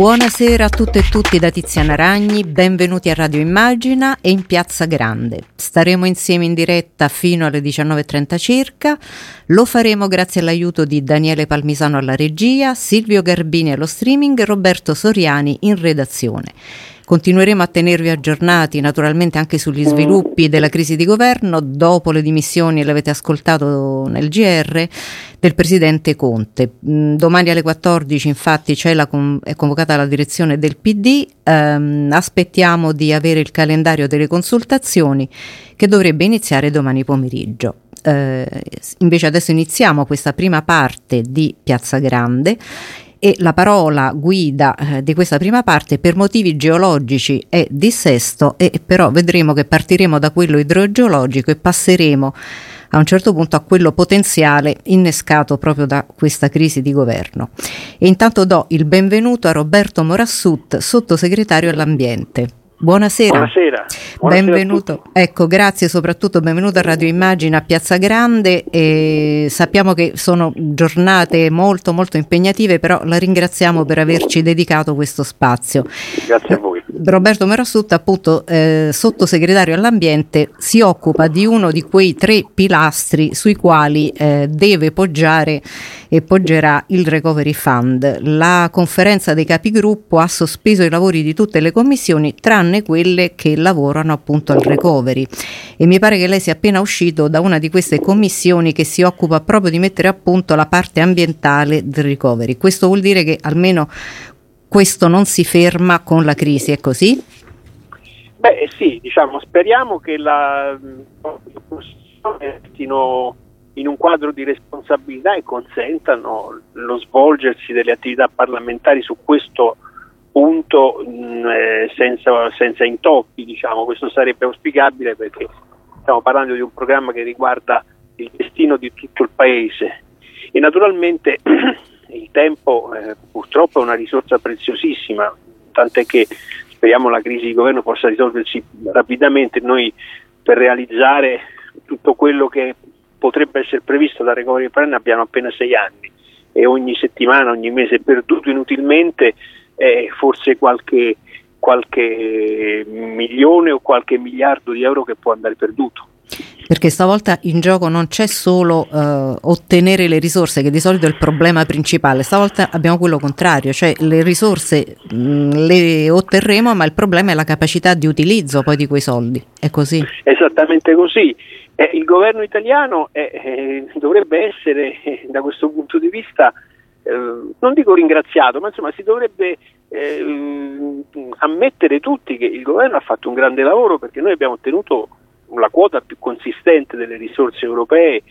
Buonasera a tutte e tutti da Tiziana Ragni, benvenuti a Radio Immagina e in Piazza Grande. Staremo insieme in diretta fino alle 19.30 circa, lo faremo grazie all'aiuto di Daniele Palmisano alla regia, Silvio Garbini allo streaming e Roberto Soriani in redazione. Continueremo a tenervi aggiornati naturalmente anche sugli sviluppi della crisi di governo dopo le dimissioni, l'avete ascoltato nel GR, del presidente Conte. Mm, domani alle 14 infatti la è convocata la direzione del PD, ehm, aspettiamo di avere il calendario delle consultazioni che dovrebbe iniziare domani pomeriggio. Eh, invece adesso iniziamo questa prima parte di Piazza Grande e la parola guida eh, di questa prima parte per motivi geologici è dissesto e però vedremo che partiremo da quello idrogeologico e passeremo a un certo punto a quello potenziale innescato proprio da questa crisi di governo. E intanto do il benvenuto a Roberto Morassut, sottosegretario all'ambiente. Buonasera. Buonasera. Buonasera benvenuto. Ecco, grazie soprattutto, benvenuto a Radio Immagina a Piazza Grande. E sappiamo che sono giornate molto molto impegnative, però la ringraziamo per averci dedicato questo spazio. Grazie a voi. Roberto Merassutta, appunto eh, sottosegretario all'ambiente, si occupa di uno di quei tre pilastri sui quali eh, deve poggiare e poggerà il Recovery Fund. La conferenza dei capigruppo ha sospeso i lavori di tutte le commissioni, tranne quelle che lavorano appunto al recovery. E mi pare che lei sia appena uscito da una di queste commissioni che si occupa proprio di mettere a punto la parte ambientale del recovery. Questo vuol dire che almeno questo non si ferma con la crisi, è così? Beh sì, diciamo, speriamo che la restino in un quadro di responsabilità e consentano lo svolgersi delle attività parlamentari su questo punto mh, mm, eh, senza, senza, intoppi, diciamo. questo sarebbe auspicabile perché stiamo parlando di un programma che riguarda il destino di tutto il paese e naturalmente il tempo eh, purtroppo è una risorsa preziosissima, tant'è che speriamo la crisi di governo possa risolversi rapidamente, noi per realizzare tutto quello che potrebbe essere previsto da Recovery Plan abbiamo appena sei anni e ogni settimana, ogni mese perduto inutilmente eh, forse qualche, qualche milione o qualche miliardo di euro che può andare perduto perché stavolta in gioco non c'è solo uh, ottenere le risorse, che di solito è il problema principale, stavolta abbiamo quello contrario, cioè le risorse mh, mm, le otterremo, ma il problema è la capacità di utilizzo poi di quei soldi. È così? Esattamente così. Eh, il governo italiano eh, eh, dovrebbe essere eh, da questo punto di vista, eh, non dico ringraziato, ma insomma si dovrebbe eh, ammettere tutti che il governo ha fatto un grande lavoro perché noi abbiamo ottenuto la quota più consistente delle risorse europee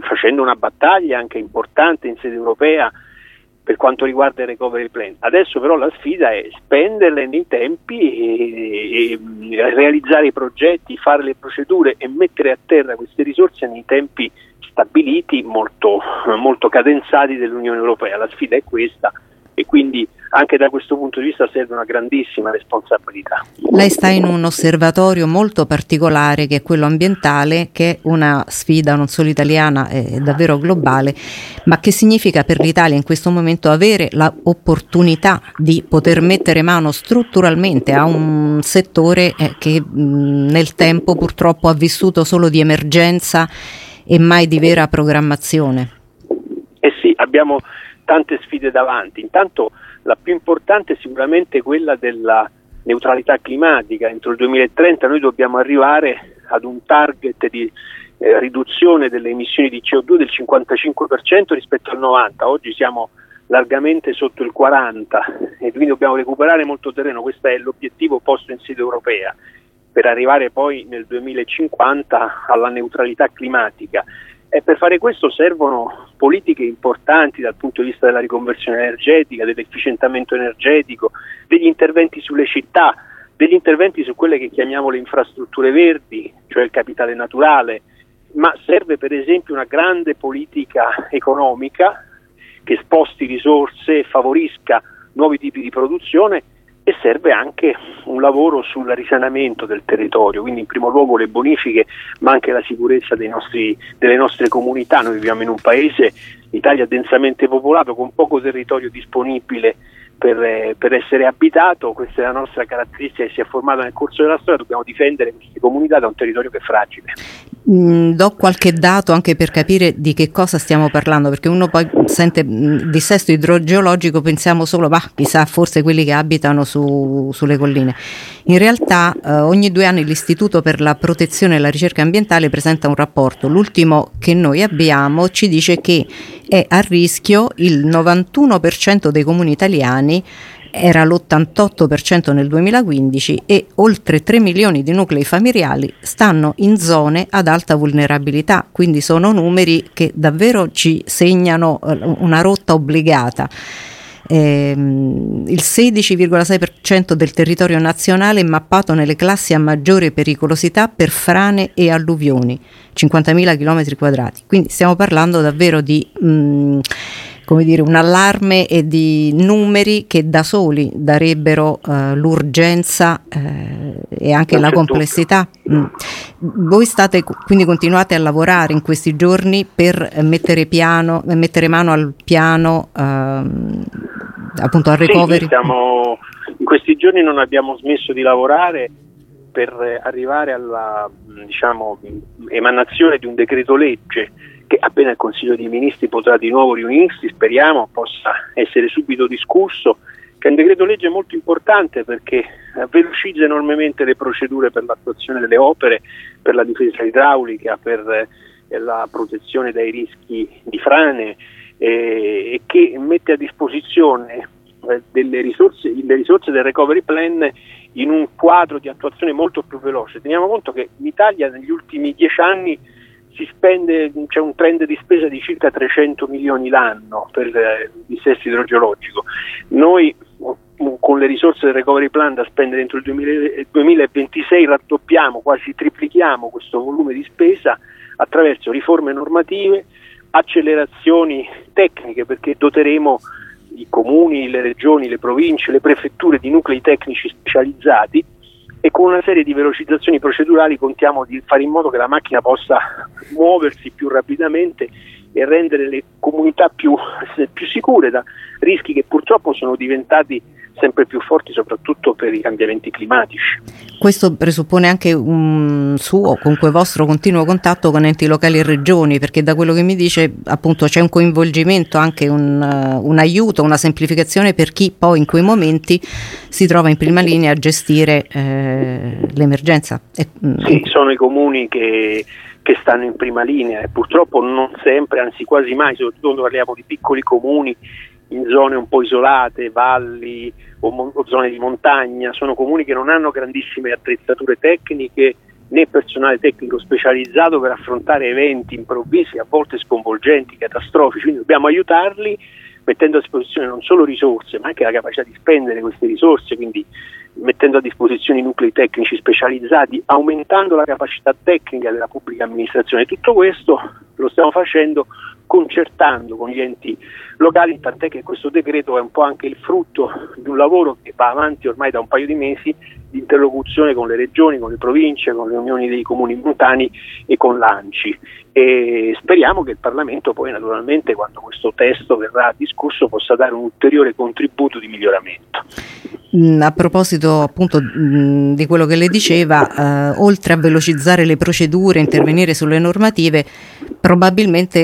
facendo una battaglia anche importante in sede europea per quanto riguarda il recovery plan. Adesso però la sfida è spenderle nei tempi e, e realizzare i progetti, fare le procedure e mettere a terra queste risorse nei tempi stabiliti molto, molto cadenzati dell'Unione Europea. La sfida è questa e quindi anche da questo punto di vista serve una grandissima responsabilità. Lei sta in un osservatorio molto particolare che è quello ambientale, che è una sfida non solo italiana, è davvero globale, ma che significa per l'Italia in questo momento avere l'opportunità di poter mettere mano strutturalmente a un settore eh, che nel tempo purtroppo ha vissuto solo di emergenza e mai di vera programmazione. Eh sì, abbiamo tante sfide davanti. Intanto la più importante è sicuramente quella della neutralità climatica. Entro il 2030 noi dobbiamo arrivare ad un target di eh, riduzione delle emissioni di CO2 del 55% rispetto al 90%. Oggi siamo largamente sotto il 40% e quindi dobbiamo recuperare molto terreno. Questo è l'obiettivo posto in sede europea per arrivare poi nel 2050 alla neutralità climatica. E per fare questo servono politiche importanti dal punto di vista della riconversione energetica, dell'efficientamento energetico, degli interventi sulle città, degli interventi su quelle che chiamiamo le infrastrutture verdi, cioè il capitale naturale, ma serve per esempio una grande politica economica che sposti risorse e favorisca nuovi tipi di produzione e serve anche un lavoro sul risanamento del territorio, quindi in primo luogo le bonifiche ma anche la sicurezza nostri, delle nostre comunità. Noi viviamo in un paese, l'Italia densamente popolato, con poco territorio disponibile per, eh, per, essere abitato, questa è la nostra caratteristica che si è formata nel corso della storia, dobbiamo difendere queste comunità da un territorio che è fragile. Mm, do qualche dato anche per capire di che cosa stiamo parlando, perché uno poi sente mm, dissesto idrogeologico, pensiamo solo, bah, chissà, forse quelli che abitano su, sulle colline. In realtà eh, ogni due anni l'Istituto per la protezione e la ricerca ambientale presenta un rapporto, l'ultimo che noi abbiamo ci dice che è a rischio il 91% dei comuni italiani era l'88% nel 2015 e oltre 3 milioni di nuclei familiari stanno in zone ad alta vulnerabilità, quindi sono numeri che davvero ci segnano eh, una rotta obbligata. Eh, il 16,6% del territorio nazionale è mappato nelle classi a maggiore pericolosità per frane e alluvioni, 50.000 km quadrati. Quindi stiamo parlando davvero di mh, mm, come dire, un allarme e di numeri che da soli darebbero uh, l'urgenza uh, e anche non la complessità. Mm. Voi state quindi continuate a lavorare in questi giorni per mettere, piano, mettere mano al piano uh, appunto al recovery? Sì, stiamo, in questi giorni non abbiamo smesso di lavorare per arrivare alla diciamo, emanazione di un decreto legge che appena il Consiglio dei Ministri potrà di nuovo riunirsi, speriamo possa essere subito discusso, che è un decreto legge molto importante perché velocizza enormemente le procedure per l'attuazione delle opere, per la difesa idraulica, per eh, la protezione dai rischi di frane eh, e che mette a disposizione eh, delle risorse, le risorse del recovery plan in un quadro di attuazione molto più veloce. Teniamo conto che l'Italia negli ultimi dieci anni si spende, c'è un trend di spesa di circa 300 milioni l'anno per il dissesto idrogeologico. Noi con le risorse del recovery plan da spendere entro il 2026 raddoppiamo, quasi triplichiamo questo volume di spesa attraverso riforme normative, accelerazioni tecniche perché doteremo i comuni, le regioni, le province, le prefetture di nuclei tecnici specializzati e con una serie di velocizzazioni procedurali contiamo di fare in modo che la macchina possa muoversi più rapidamente e rendere le comunità più, più sicure da rischi che purtroppo sono diventati sempre più forti soprattutto per i cambiamenti climatici. Questo presuppone anche un suo, comunque vostro continuo contatto con enti locali e regioni, perché da quello che mi dice appunto c'è un coinvolgimento, anche un, uh, un aiuto, una semplificazione per chi poi in quei momenti si trova in prima linea a gestire eh, l'emergenza. E, mm, sì, sono i comuni che che stanno in prima linea e purtroppo non sempre, anzi quasi mai, soprattutto quando parliamo di piccoli comuni in zone un po' isolate, valli o, mo- o zone di montagna, sono comuni che non hanno grandissime attrezzature tecniche né personale tecnico specializzato per affrontare eventi improvvisi, a volte sconvolgenti, catastrofici, quindi dobbiamo aiutarli mettendo a disposizione non solo risorse, ma anche la capacità di spendere queste risorse, quindi mettendo a disposizione i nuclei tecnici specializzati, aumentando la capacità tecnica della pubblica amministrazione. Tutto questo lo stiamo facendo concertando con gli enti locali, tant'è che questo decreto è un po' anche il frutto di un lavoro che va avanti ormai da un paio di mesi di interlocuzione con le regioni, con le province, con le unioni dei comuni montani e con l'ANCI e speriamo che il Parlamento poi naturalmente quando questo testo verrà discusso possa dare un ulteriore contributo di miglioramento. Mm, a proposito appunto mm, di quello che le diceva, eh, oltre a velocizzare le procedure, intervenire sulle normative, probabilmente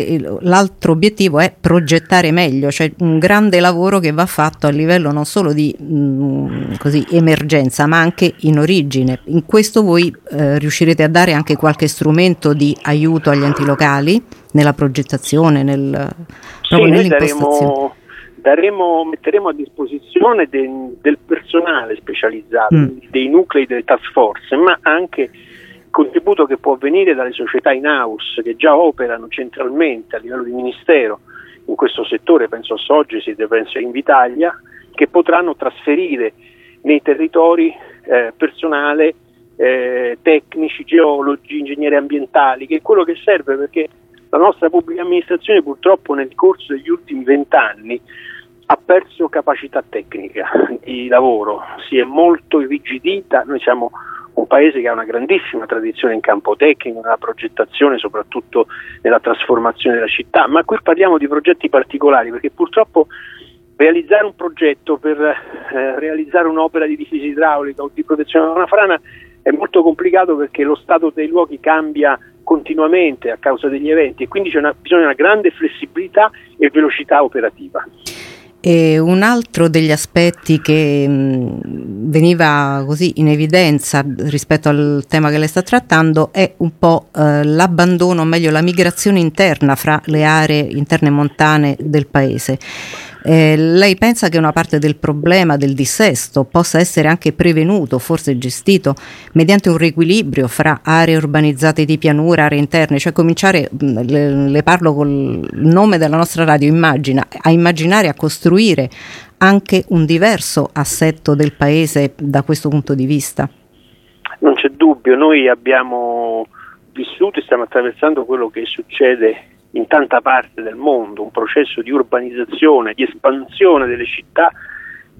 l'altro obiettivo è progettare meglio, cioè un grande lavoro che va fatto a livello non solo di mh, mm, così, emergenza, ma anche in origine. In questo voi eh, riuscirete a dare anche qualche strumento di aiuto agli enti locali nella progettazione, nel, proprio sì, nell'impostazione? Daremo metteremo a disposizione de, del personale specializzato, mm. dei nuclei delle task force, ma anche contributo che può venire dalle società in house che già operano centralmente a livello di ministero in questo settore, penso a Soggesit, penso a Invitalia, che potranno trasferire nei territori eh, personale, eh, tecnici, geologi, ingegneri ambientali, che è quello che serve perché la nostra pubblica amministrazione purtroppo nel corso degli ultimi vent'anni ha perso capacità tecnica di lavoro, si è molto irrigidita, noi siamo un paese che ha una grandissima tradizione in campo tecnico, nella progettazione, soprattutto nella trasformazione della città, ma qui parliamo di progetti particolari perché purtroppo realizzare un progetto per eh, realizzare un'opera di difesa idraulica o di protezione da una frana è molto complicato perché lo stato dei luoghi cambia continuamente a causa degli eventi e quindi c'è una, bisogna una grande flessibilità e velocità operativa. E un altro degli aspetti che mh, veniva così in evidenza rispetto al tema che lei sta trattando è un po' eh, l'abbandono, o meglio la migrazione interna fra le aree interne montane del paese. Eh, lei pensa che una parte del problema del dissesto possa essere anche prevenuto, forse gestito, mediante un riequilibrio fra aree urbanizzate di pianura, aree interne, cioè cominciare, le, le parlo col nome della nostra radio, immagina, a immaginare, a costruire anche un diverso assetto del paese da questo punto di vista? Non c'è dubbio, noi abbiamo vissuto e stiamo attraversando quello che succede in tanta parte del mondo, un processo di urbanizzazione, di espansione delle città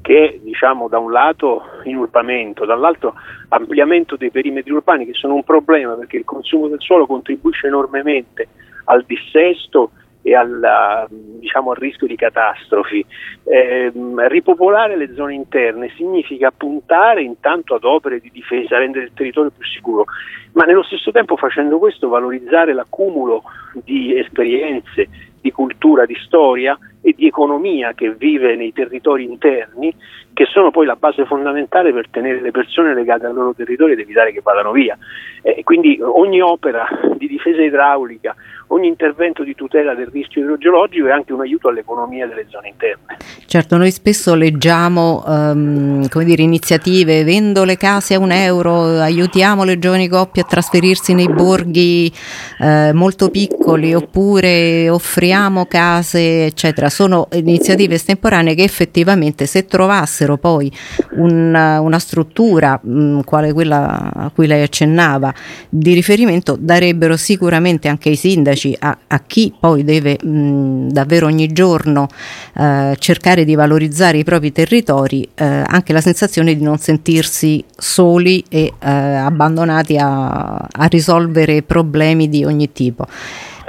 che diciamo da un lato inurbamento, dall'altro ampliamento dei perimetri urbani che sono un problema perché il consumo del suolo contribuisce enormemente al dissesto e al, diciamo, al rischio di catastrofi. Eh, ripopolare le zone interne significa puntare intanto ad opere di difesa, rendere il territorio più sicuro, ma nello stesso tempo facendo questo valorizzare l'accumulo di esperienze, di cultura, di storia e di economia che vive nei territori interni, che sono poi la base fondamentale per tenere le persone legate al loro territorio ed evitare che vadano via. Eh, quindi ogni opera di difesa idraulica, ogni intervento di tutela del rischio idrogeologico è anche un aiuto all'economia delle zone interne. Certo, noi spesso leggiamo um, dire, iniziative, vendo le case a un euro, aiutiamo le giovani coppie a trasferirsi nei borghi eh, molto piccoli oppure offriamo case, eccetera. Sono iniziative estemporanee che effettivamente se trovassero poi una, una struttura mh, quale quella a cui lei accennava di riferimento darebbero sicuramente anche ai sindaci sindaci, a, a chi poi deve mh, davvero ogni giorno eh, cercare di valorizzare i propri territori, eh, anche la sensazione di non sentirsi soli e eh, abbandonati a, a risolvere problemi di ogni tipo.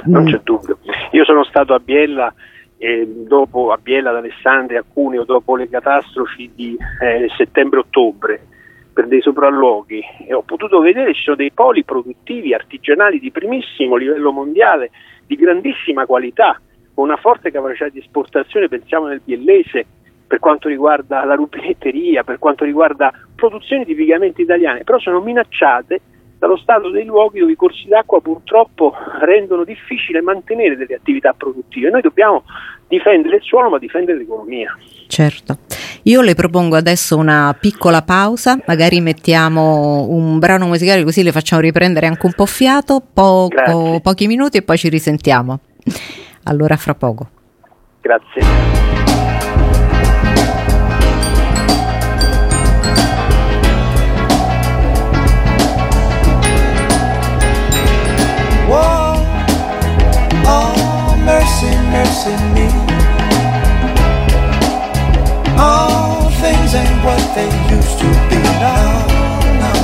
Non c'è dubbio. Io sono stato a Biella eh, dopo a Biella, ad Alessandria, a Cuneo, dopo le catastrofi di eh, settembre-ottobre per dei sopralluoghi e ho potuto vedere ci sono dei poli produttivi artigianali di primissimo livello mondiale, di grandissima qualità, con una forte capacità di esportazione, pensiamo nel biellese per quanto riguarda la rubinetteria, per quanto riguarda produzioni tipicamente italiane, però sono minacciate dallo stato dei luoghi dove i corsi d'acqua purtroppo rendono difficile mantenere delle attività produttive. Noi dobbiamo difendere il suolo ma difendere l'economia. Certo. Io le propongo adesso una piccola pausa, magari mettiamo un brano musicale così le facciamo riprendere anche un po' fiato, poco, pochi minuti e poi ci risentiamo. Allora fra poco. Grazie. Mercy, me. All things ain't what they used to be now. now.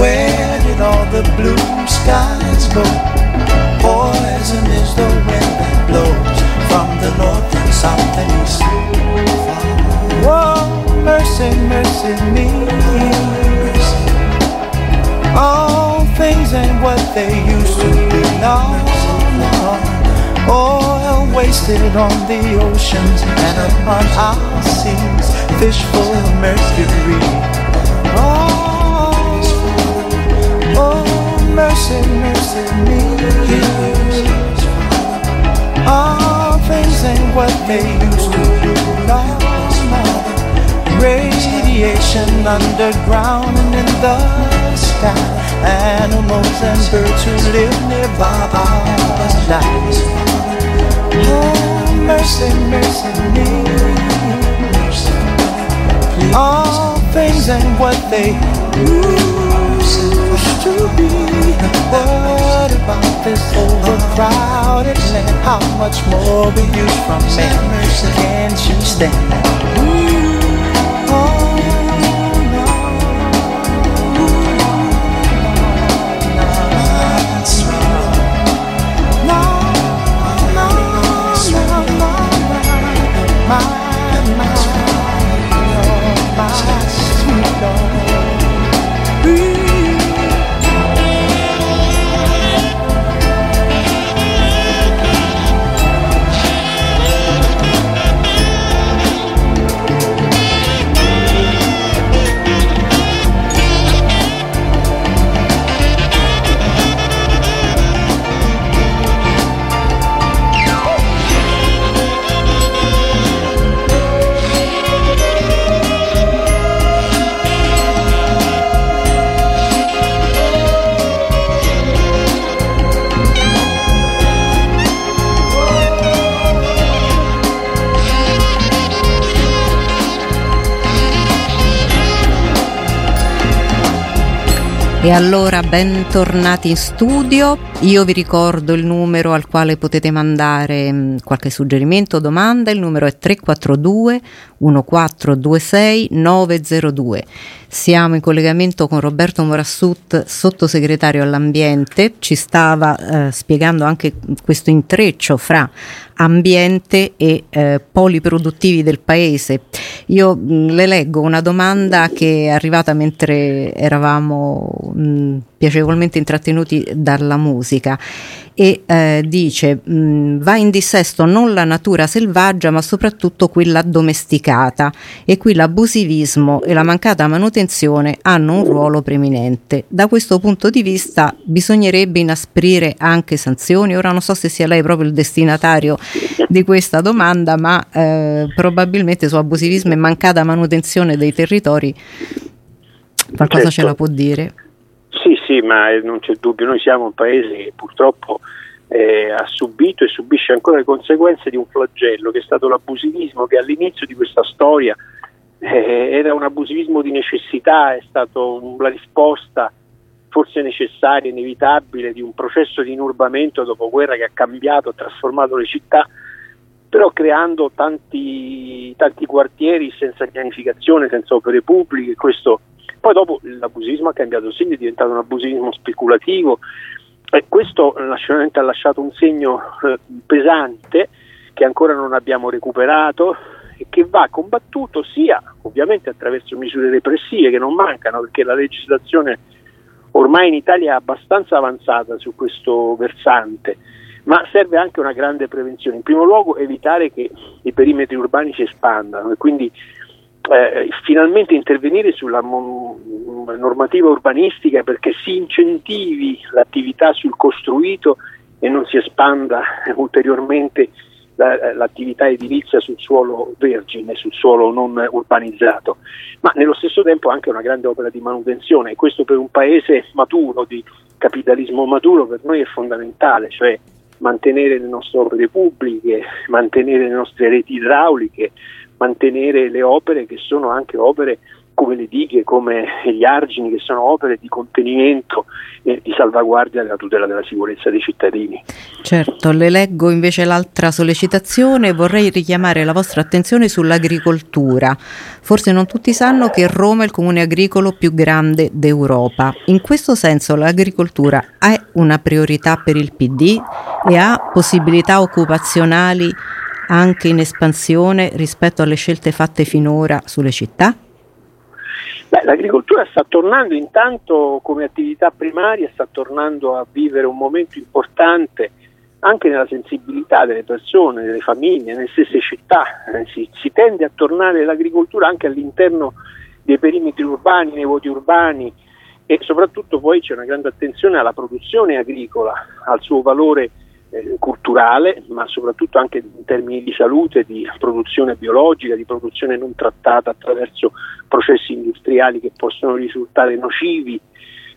Where did all the blue skies go? Poison is the wind that blows from the north and south and east. Whoa, mercy, mercy me. All things ain't what they used to be now. Oil wasted on the oceans and upon our seas, fish full of mercury. Oh, oh mercy, mercy me. All things ain't what they used to be. No, no. Radiation underground and in the sky. Animals and birds who live nearby are dying. Oh, mercy, mercy me. All things ain't what they used to be? What about this overcrowded land? How much more will you from me? Can't you stand? E allora bentornati in studio, io vi ricordo il numero al quale potete mandare mm, qualche suggerimento o domanda, il numero è 342 1426 902. Siamo in collegamento con Roberto Morassut, sottosegretario all'ambiente, ci stava eh, spiegando anche questo intreccio fra ambiente e eh, poli produttivi del paese. Io mh, le leggo una domanda che è arrivata mentre eravamo mh, piacevolmente intrattenuti dalla musica e eh, dice mh, mm, va in dissesto non la natura selvaggia ma soprattutto quella domesticata e qui l'abusivismo e la mancata manutenzione hanno un ruolo preminente. Da questo punto di vista bisognerebbe inasprire anche sanzioni. Ora non so se sia lei proprio il destinatario di questa domanda ma eh, probabilmente su abusivismo e mancata manutenzione dei territori qualcosa certo. ce la può dire. Sì, ma non c'è dubbio, noi siamo un paese che purtroppo eh, ha subito e subisce ancora le conseguenze di un flagello che è stato l'abusivismo che all'inizio di questa storia eh, era un abusivismo di necessità, è stata la risposta forse necessaria, inevitabile di un processo di inurbamento dopo guerra che ha cambiato, ha trasformato le città, però creando tanti, tanti quartieri senza pianificazione, senza opere pubbliche, questo poi dopo l'abusivismo ha cambiato segno, è diventato un abusivismo speculativo e questo ha lasciato un segno eh, pesante che ancora non abbiamo recuperato e che va combattuto sia ovviamente attraverso misure repressive che non mancano perché la legislazione ormai in Italia è abbastanza avanzata su questo versante, ma serve anche una grande prevenzione. In primo luogo evitare che i perimetri urbani si espandano e quindi eh, finalmente intervenire sulla mo- normativa urbanistica perché si incentivi l'attività sul costruito e non si espanda ulteriormente la, l'attività edilizia sul suolo vergine, sul suolo non urbanizzato, ma nello stesso tempo anche una grande opera di manutenzione e questo per un paese maturo, di capitalismo maturo, per noi è fondamentale, cioè mantenere le nostre opere pubbliche, mantenere le nostre reti idrauliche, mantenere le opere che sono anche opere come le dighe, come gli argini, che sono opere di contenimento e di salvaguardia della tutela della sicurezza dei cittadini. Certo, le leggo invece l'altra sollecitazione, vorrei richiamare la vostra attenzione sull'agricoltura. Forse non tutti sanno che Roma è il comune agricolo più grande d'Europa. In questo senso l'agricoltura è una priorità per il PD e ha possibilità occupazionali anche in espansione rispetto alle scelte fatte finora sulle città? Beh, l'agricoltura sta tornando intanto come attività primaria, sta tornando a vivere un momento importante anche nella sensibilità delle persone, delle famiglie, nelle stesse città. Eh, si, si, tende a tornare l'agricoltura anche all'interno dei perimetri urbani, nei voti urbani e soprattutto poi c'è una grande attenzione alla produzione agricola, al suo valore eh, culturale, ma soprattutto anche in termini di salute, di produzione biologica, di produzione non trattata attraverso processi industriali che possono risultare nocivi.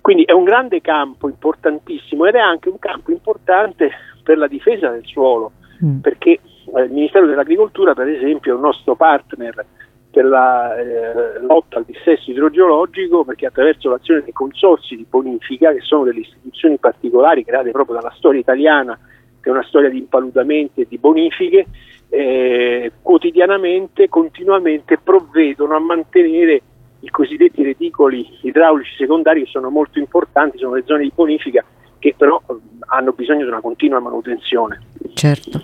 Quindi è un grande campo importantissimo ed è anche un campo importante per la difesa del suolo, mm. perché eh, il Ministero dell'Agricoltura, per esempio, è un nostro partner per la eh, lotta al dissesto idrogeologico perché attraverso l'azione dei consorsi di bonifica, che sono delle istituzioni particolari create proprio dalla storia italiana, che è una storia di impaludamenti e di bonifiche, eh, quotidianamente, continuamente provvedono a mantenere i cosiddetti reticoli idraulici secondari che sono molto importanti, sono le zone di bonifica che però hanno bisogno di una continua manutenzione. Certo.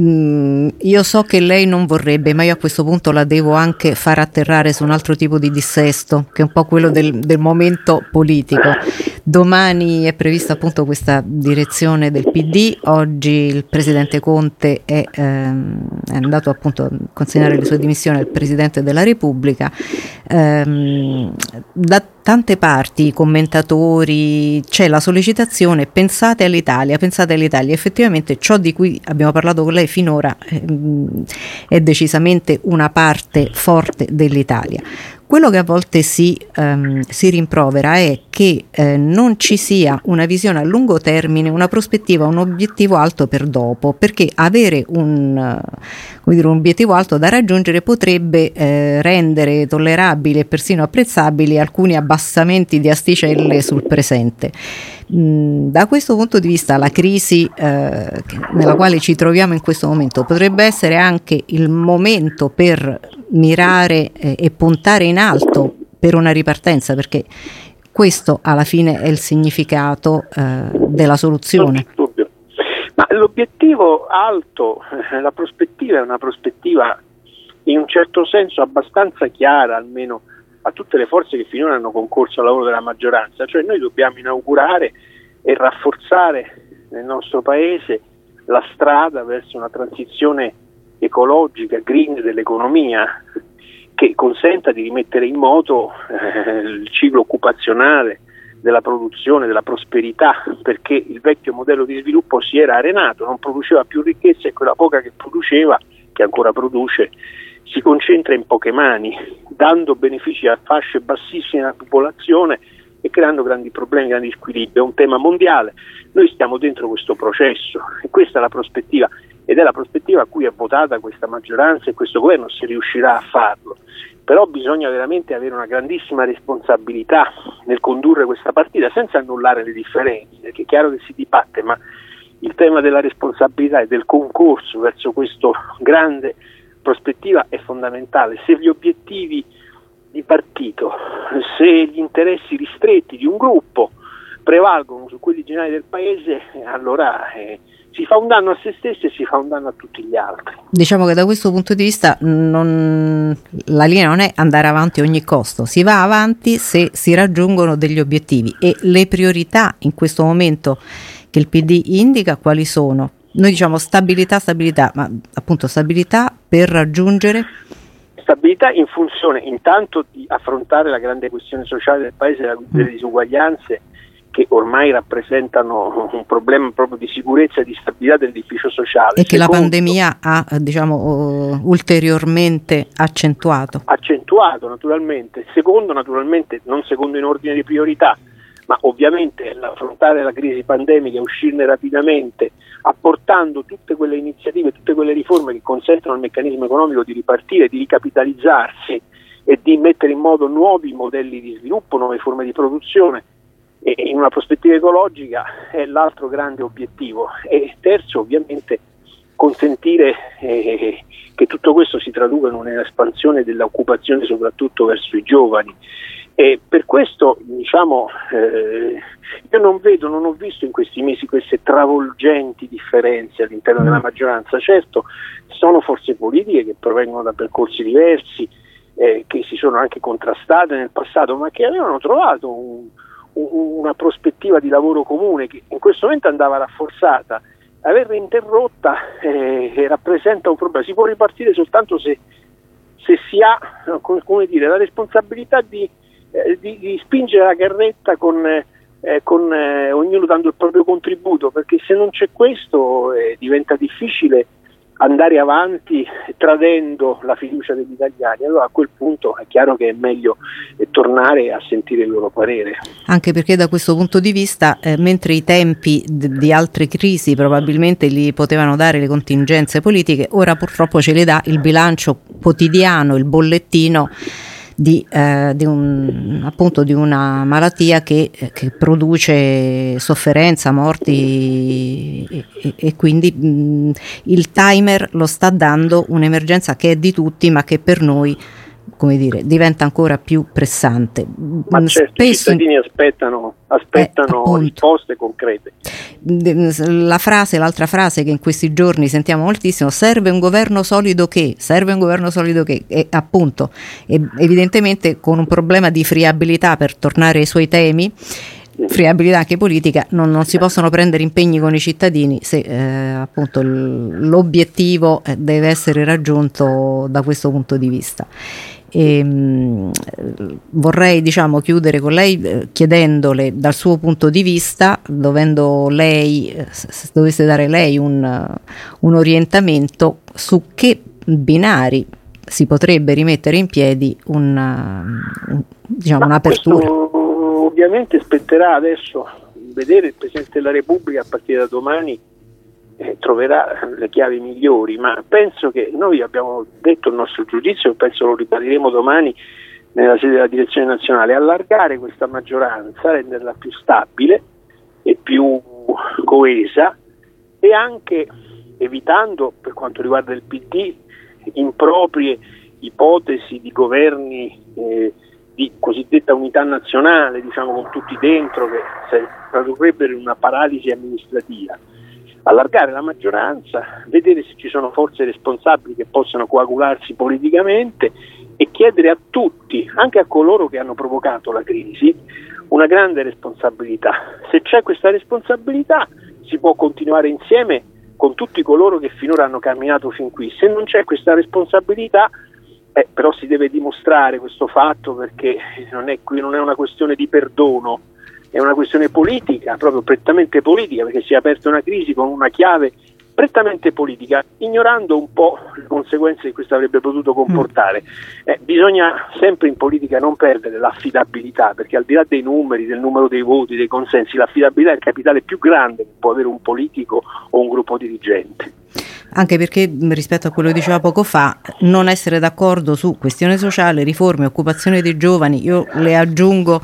Mm, io so che lei non vorrebbe, ma io a questo punto la devo anche far atterrare su un altro tipo di dissesto, che è un po' quello del, del momento politico. Domani è prevista appunto questa direzione del PD, oggi il presidente Conte è, ehm, è andato appunto a consegnare le sue dimissioni al presidente della Repubblica. Ehm, da tante parti, commentatori, c'è la sollecitazione pensate all'Italia, pensate all'Italia. Effettivamente ciò di cui abbiamo parlato con lei finora eh, è decisamente una parte forte dell'Italia. Quello che a volte si, um, si rimprovera è che eh, non ci sia una visione a lungo termine, una prospettiva, un obiettivo alto per dopo, perché avere un, dire, un obiettivo alto da raggiungere potrebbe eh, rendere tollerabili e persino apprezzabili alcuni abbassamenti di asticelle sul presente. Mm, da questo punto di vista la crisi eh, nella quale ci troviamo in questo momento potrebbe essere anche il momento per mirare eh, e puntare in alto per una ripartenza, perché questo alla fine è il significato eh, della soluzione. Ma l'obiettivo alto, eh, la prospettiva è una prospettiva in un certo senso abbastanza chiara, almeno a tutte le forze che finora hanno concorso al lavoro della maggioranza, cioè noi dobbiamo inaugurare e rafforzare nel nostro Paese la strada verso una transizione ecologica, green dell'economia che consenta di rimettere in moto eh, il ciclo occupazionale della produzione, della prosperità, perché il vecchio modello di sviluppo si era arenato, non produceva più ricchezza e quella poca che produceva, che ancora produce, si concentra in poche mani, dando benefici a fasce bassissime della popolazione e creando grandi problemi, grandi squilibri. È un tema mondiale. Noi stiamo dentro questo processo e questa è la prospettiva ed è la prospettiva a cui è votata questa maggioranza e questo governo se riuscirà a farlo. Però bisogna veramente avere una grandissima responsabilità nel condurre questa partita senza annullare le differenze, perché è chiaro che si dibatte, ma il tema della responsabilità e del concorso verso questa grande prospettiva è fondamentale. Se gli obiettivi di partito, se gli interessi ristretti di un gruppo prevalgono su quelli generali del paese, allora eh, si fa un danno a se stessi e si fa un danno a tutti gli altri. Diciamo che da questo punto di vista non, la linea non è andare avanti a ogni costo, si va avanti se si raggiungono degli obiettivi e le priorità in questo momento che il PD indica quali sono? Noi diciamo stabilità, stabilità, ma appunto stabilità per raggiungere stabilità in funzione intanto di affrontare la grande questione sociale del paese, delle mm. disuguaglianze che ormai rappresentano un problema proprio di sicurezza e di stabilità dell'edificio sociale. E che Secondo, la pandemia ha diciamo, ulteriormente accentuato. Accentuato naturalmente. Secondo, naturalmente, non secondo in ordine di priorità, ma ovviamente affrontare la crisi pandemica e uscirne rapidamente, apportando tutte quelle iniziative, tutte quelle riforme che consentono al meccanismo economico di ripartire, di ricapitalizzarsi e di mettere in moto nuovi modelli di sviluppo, nuove forme di produzione e in una prospettiva ecologica è l'altro grande obiettivo. E terzo, ovviamente, consentire eh, che tutto questo si traduca in un'espansione dell'occupazione soprattutto verso i giovani. E per questo diciamo, eh, io non vedo, non ho visto in questi mesi queste travolgenti differenze all'interno della mm. maggioranza. Certo, sono forze politiche che provengono da percorsi diversi, eh, che si sono anche contrastate nel passato, ma che avevano trovato un, un, una prospettiva di lavoro comune che in questo momento andava rafforzata. Averla interrotta eh, rappresenta un problema. Si può ripartire soltanto se, se si ha come dire, la responsabilità di eh, di, di, spingere la carretta con, eh, con eh, ognuno dando il proprio contributo, perché se non c'è questo eh, diventa difficile andare avanti tradendo la fiducia degli italiani, allora a quel punto è chiaro che è meglio eh, tornare a sentire il loro parere. Anche perché da questo punto di vista, eh, mentre i tempi d- di altre crisi probabilmente li potevano dare le contingenze politiche, ora purtroppo ce le dà il bilancio quotidiano, il bollettino di, eh, di, un, appunto di una malattia che, che produce sofferenza, morti e, e, quindi mh, il timer lo sta dando un'emergenza che è di tutti ma che per noi come dire, diventa ancora più pressante. Ma certo, Spesso... i cittadini aspettano, aspettano eh, risposte concrete. La frase, l'altra frase che in questi giorni sentiamo moltissimo, serve un governo solido che, serve un governo solido che, e appunto, evidentemente con un problema di friabilità per tornare ai suoi temi, friabilità anche politica, non, non, si possono prendere impegni con i cittadini se eh, appunto l'obiettivo eh, deve essere raggiunto da questo punto di vista. E, mh, vorrei diciamo, chiudere con lei eh, chiedendole dal suo punto di vista, dovendo lei, eh, se dovesse dare lei un, un orientamento su che binari si potrebbe rimettere in piedi una, un, diciamo, un'apertura. Ovviamente spetterà adesso vedere il Presidente della Repubblica a partire da domani eh, troverà le chiavi migliori, ma penso che noi abbiamo detto il nostro giudizio, penso lo ribadiremo domani nella sede della direzione nazionale, allargare questa maggioranza, renderla più stabile e più coesa e anche evitando, per quanto riguarda il PD, improprie ipotesi di governi eh, di cosiddetta unità nazionale, diciamo con tutti dentro, che tradurrebbero in una paralisi amministrativa allargare la maggioranza, vedere se ci sono forze responsabili che possano coagularsi politicamente e chiedere a tutti, anche a coloro che hanno provocato la crisi, una grande responsabilità. Se c'è questa responsabilità si può continuare insieme con tutti coloro che finora hanno camminato fin qui. Se non c'è questa responsabilità, eh, però si deve dimostrare questo fatto perché non è, qui non è una questione di perdono, è una questione politica, proprio prettamente politica, perché si è aperta una crisi con una chiave prettamente politica, ignorando un po' le conseguenze che questo avrebbe potuto comportare. Eh, bisogna sempre in politica non perdere l'affidabilità, perché al di là dei numeri, del numero dei voti, dei consensi, l'affidabilità è il capitale più grande che può avere un politico o un gruppo dirigente anche perché rispetto a quello che diceva poco fa, non essere d'accordo su questione sociale, riforme, occupazione dei giovani, io le aggiungo,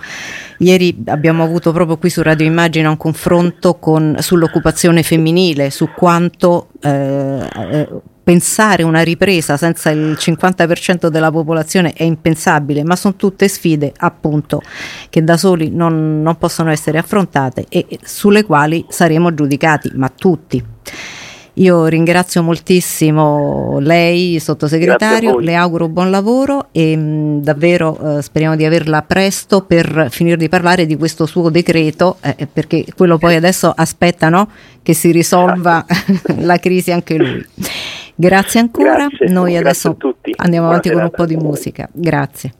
ieri abbiamo avuto proprio qui su Radio Immagina un confronto con, sull'occupazione femminile, su quanto eh, eh, pensare una ripresa senza il 50% della popolazione è impensabile, ma sono tutte sfide appunto che da soli non, non possono essere affrontate e sulle quali saremo giudicati, ma tutti. Io ringrazio moltissimo lei, sottosegretario, le auguro buon lavoro e mh, davvero eh, speriamo di averla presto per finire di parlare di questo suo decreto, eh, eh perché quello poi adesso aspetta no? che si risolva la crisi anche lui. Grazie ancora, grazie, noi adesso andiamo avanti con un po' di musica. Grazie.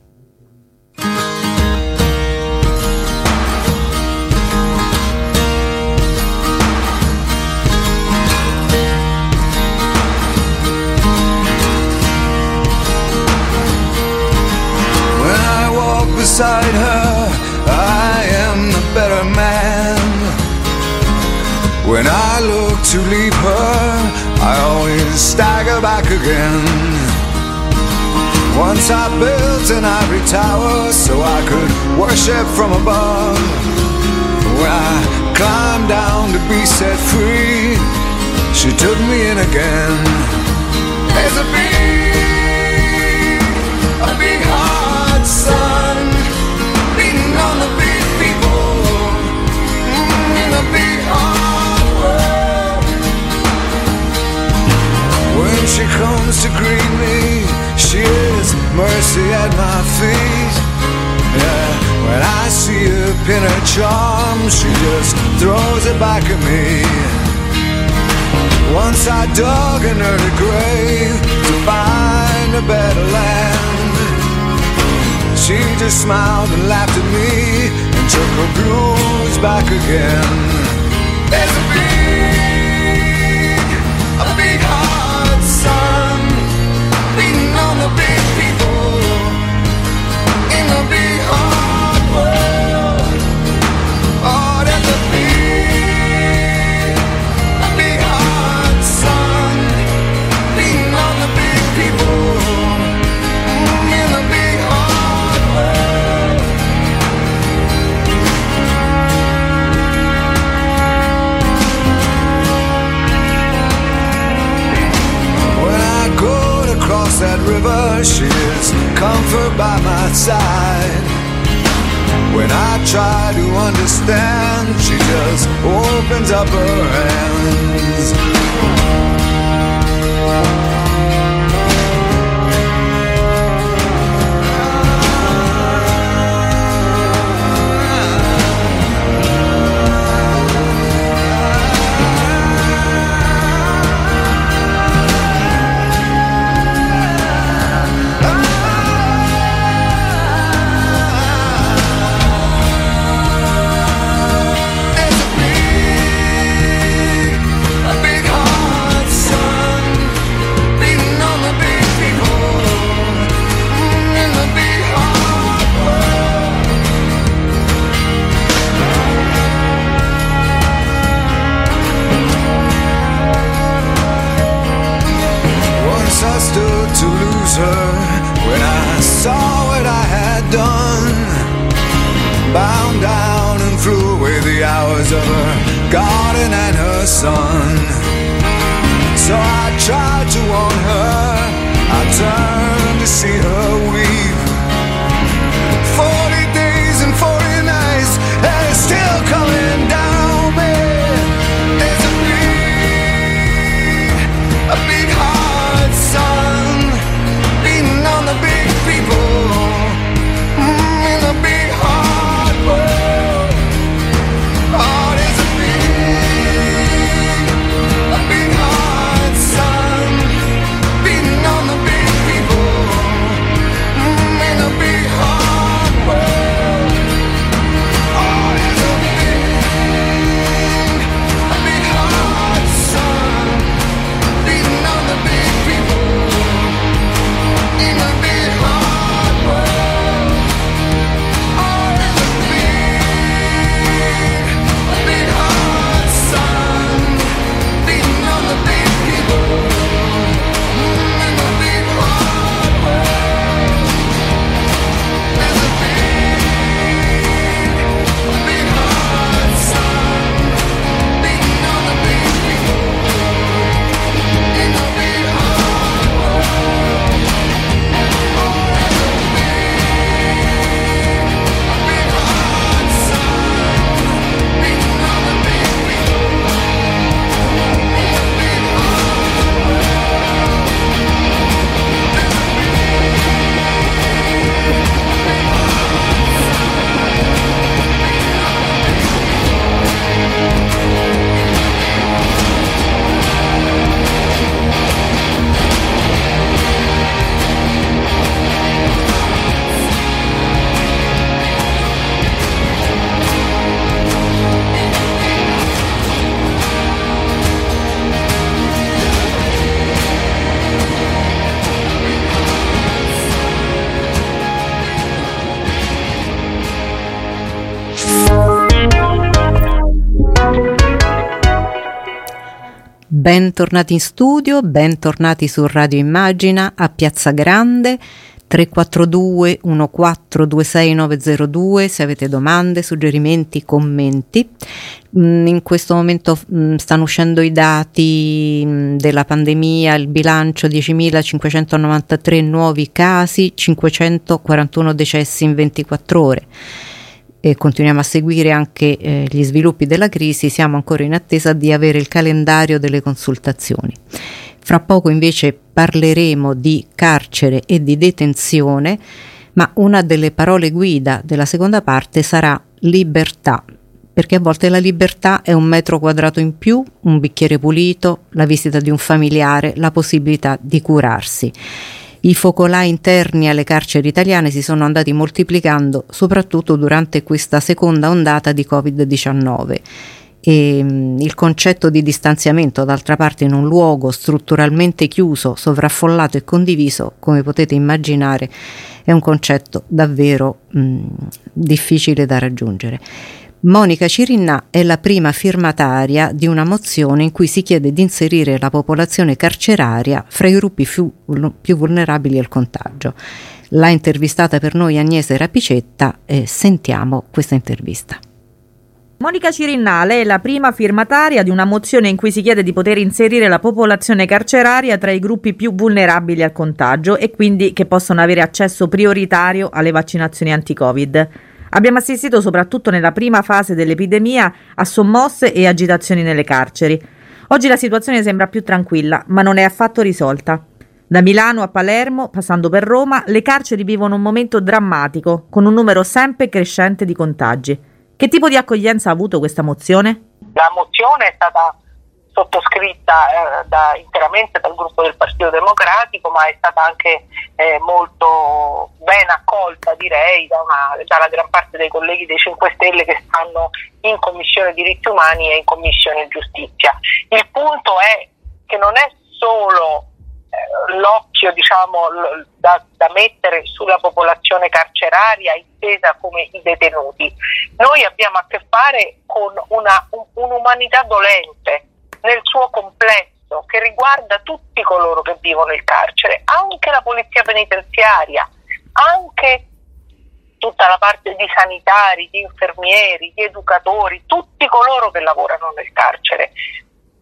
Beside her, I am the better man. When I look to leave her, I always stagger back again. Once I built an ivory tower so I could worship from above. When I climbed down to be set free, she took me in again. There's a big, a big heart, son. She comes to greet me, she is mercy at my feet. Yeah, when I see her pin her charm, she just throws it back at me. Once I dug an early grave to find a better land. She just smiled and laughed at me and took her blues back again. There's a sunset river, she is comfort by my side. When I try to understand, she just opens up her hands. So I tried to warn her, I turned to see her. Bentornati in studio, bentornati su Radio Immagina a Piazza Grande 342 1426902 se avete domande, suggerimenti, commenti. Mm, in questo momento mm, stanno uscendo i dati mm, della pandemia, il bilancio 10.593 nuovi casi, 541 decessi in 24 ore e continuiamo a seguire anche eh, gli sviluppi della crisi, siamo ancora in attesa di avere il calendario delle consultazioni. Fra poco invece parleremo di carcere e di detenzione, ma una delle parole guida della seconda parte sarà libertà, perché a volte la libertà è un metro quadrato in più, un bicchiere pulito, la visita di un familiare, la possibilità di curarsi. I focolai interni alle carceri italiane si sono andati moltiplicando soprattutto durante questa seconda ondata di Covid-19 e mm, il concetto di distanziamento d'altra parte in un luogo strutturalmente chiuso, sovraffollato e condiviso, come potete immaginare, è un concetto davvero mh, mm, difficile da raggiungere. Monica Cirinna è la prima firmataria di una mozione in cui si chiede di inserire la popolazione carceraria fra i gruppi più, più vulnerabili al contagio. L'ha intervistata per noi Agnese Rapicetta e sentiamo questa intervista. Monica Cirinnale è la prima firmataria di una mozione in cui si chiede di poter inserire la popolazione carceraria tra i gruppi più vulnerabili al contagio e quindi che possono avere accesso prioritario alle vaccinazioni anti-Covid. Abbiamo assistito soprattutto nella prima fase dell'epidemia a sommosse e agitazioni nelle carceri. Oggi la situazione sembra più tranquilla, ma non è affatto risolta. Da Milano a Palermo, passando per Roma, le carceri vivono un momento drammatico, con un numero sempre crescente di contagi. Che tipo di accoglienza ha avuto questa mozione? La mozione è stata sottoscritta eh, da, interamente dal gruppo del Partito Democratico, ma è stata anche eh, molto ben accolta, direi, da una, dalla gran parte dei colleghi dei 5 Stelle che stanno in Commissione Diritti Umani e in Commissione Giustizia. Il punto è che non è solo l'occhio diciamo, da, da, mettere sulla popolazione carceraria intesa come i detenuti. Noi abbiamo a che fare con una, un, un'umanità dolente nel suo complesso che riguarda tutti coloro che vivono il carcere, anche la polizia penitenziaria, anche tutta la parte di sanitari, di infermieri, di educatori, tutti coloro che lavorano nel carcere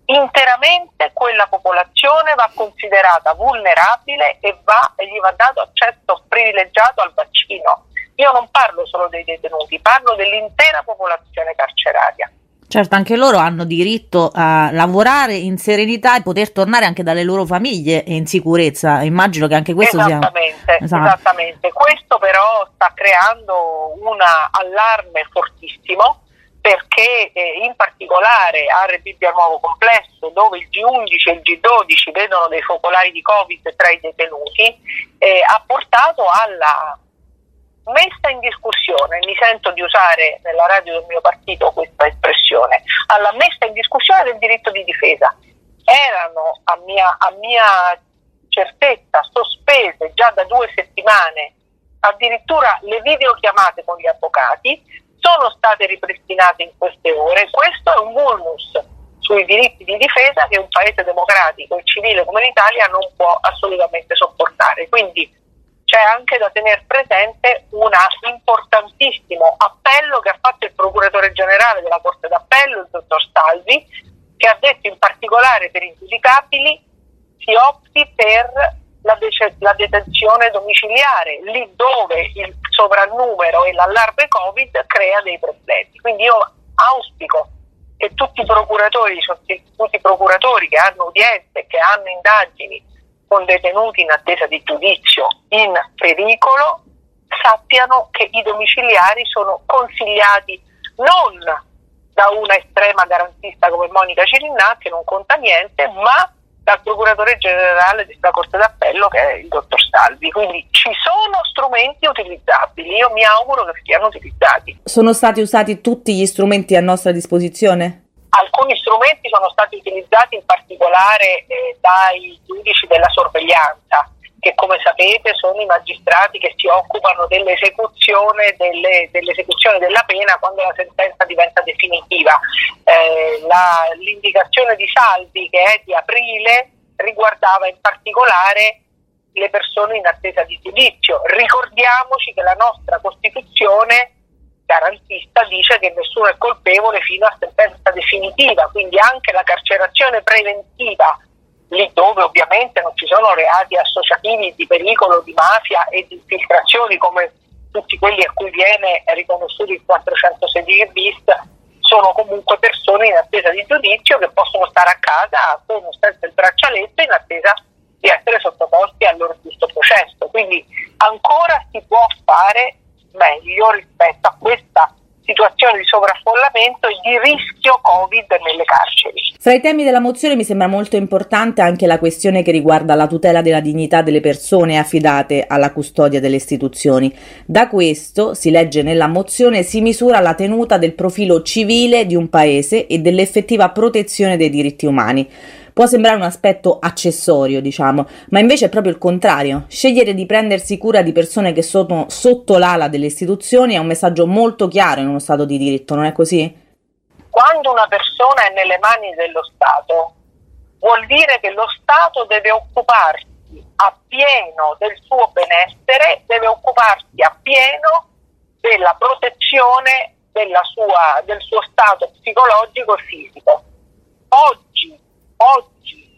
interamente quella popolazione va considerata vulnerabile e, va, e gli va dato accesso privilegiato al vaccino. Io non parlo solo dei detenuti, parlo dell'intera popolazione carceraria. Certo, anche loro hanno diritto a lavorare in serenità e poter tornare anche dalle loro famiglie in sicurezza. Immagino che anche questo esattamente, sia. Esatto. Esattamente, questo però sta creando un allarme fortissimo perché eh, in particolare a Rebibbia Nuovo Complesso, dove il G11 e il G12 vedono dei focolai di Covid tra i detenuti, eh, ha portato alla messa in discussione, mi sento di usare nella radio del mio partito questa espressione, alla messa in discussione del diritto di difesa. Erano a mia, a mia certezza sospese già da due settimane addirittura le videochiamate con gli avvocati sono state ripristinate in queste ore. Questo è un vulnus sui diritti di difesa che un paese democratico e civile come l'Italia non può assolutamente sopportare. Quindi c'è anche da tenere presente un importantissimo appello che ha fatto il procuratore generale della Corte d'Appello, il dottor Salvi, che ha detto in particolare per i giudicabili si opti per la, de- la detenzione domiciliare, lì dove il sovrannumero e l'allarme Covid crea dei problemi. Quindi io auspico che tutti i procuratori, tutti i procuratori che hanno udienze, che hanno indagini con detenuti in attesa di giudizio in pericolo, sappiano che i domiciliari sono consigliati non da una estrema garantista come Monica Cirinà, che non conta niente, ma dal procuratore generale della Corte d'Appello che è il dottor Salvi. Quindi ci sono strumenti utilizzabili, io mi auguro che siano utilizzati. Sono stati usati tutti gli strumenti a nostra disposizione? Alcuni strumenti sono stati utilizzati in particolare eh, dai giudici della sorveglianza che come sapete sono i magistrati che si occupano dell'esecuzione, delle, dell'esecuzione della pena quando la sentenza diventa definitiva. Eh, la, l'indicazione di Salvi che è di aprile riguardava in particolare le persone in attesa di giudizio. Ricordiamoci che la nostra Costituzione garantista dice che nessuno è colpevole fino a sentenza definitiva, quindi anche la carcerazione preventiva lì dove ovviamente non ci sono reati associativi di pericolo, di mafia e di infiltrazioni come tutti quelli a cui viene riconosciuto il 416 bis, sono comunque persone in attesa di giudizio che possono stare a casa con senza il braccialetto in attesa di essere sottoposti al loro giusto processo. Quindi ancora si può fare meglio rispetto a questa situazione di sovraffollamento e di rischio Covid nelle carceri. Fra i temi della mozione mi sembra molto importante anche la questione che riguarda la tutela della dignità delle persone affidate alla custodia delle istituzioni. Da questo, si legge nella mozione, si misura la tenuta del profilo civile di un paese e dell'effettiva protezione dei diritti umani. Può sembrare un aspetto accessorio, diciamo, ma invece è proprio il contrario. Scegliere di prendersi cura di persone che sono sotto l'ala delle istituzioni è un messaggio molto chiaro in uno Stato di diritto, non è così? Quando una persona è nelle mani dello Stato, vuol dire che lo Stato deve occuparsi appieno del suo benessere, deve occuparsi appieno della protezione sua, del suo stato psicologico e fisico. Oggi, oggi,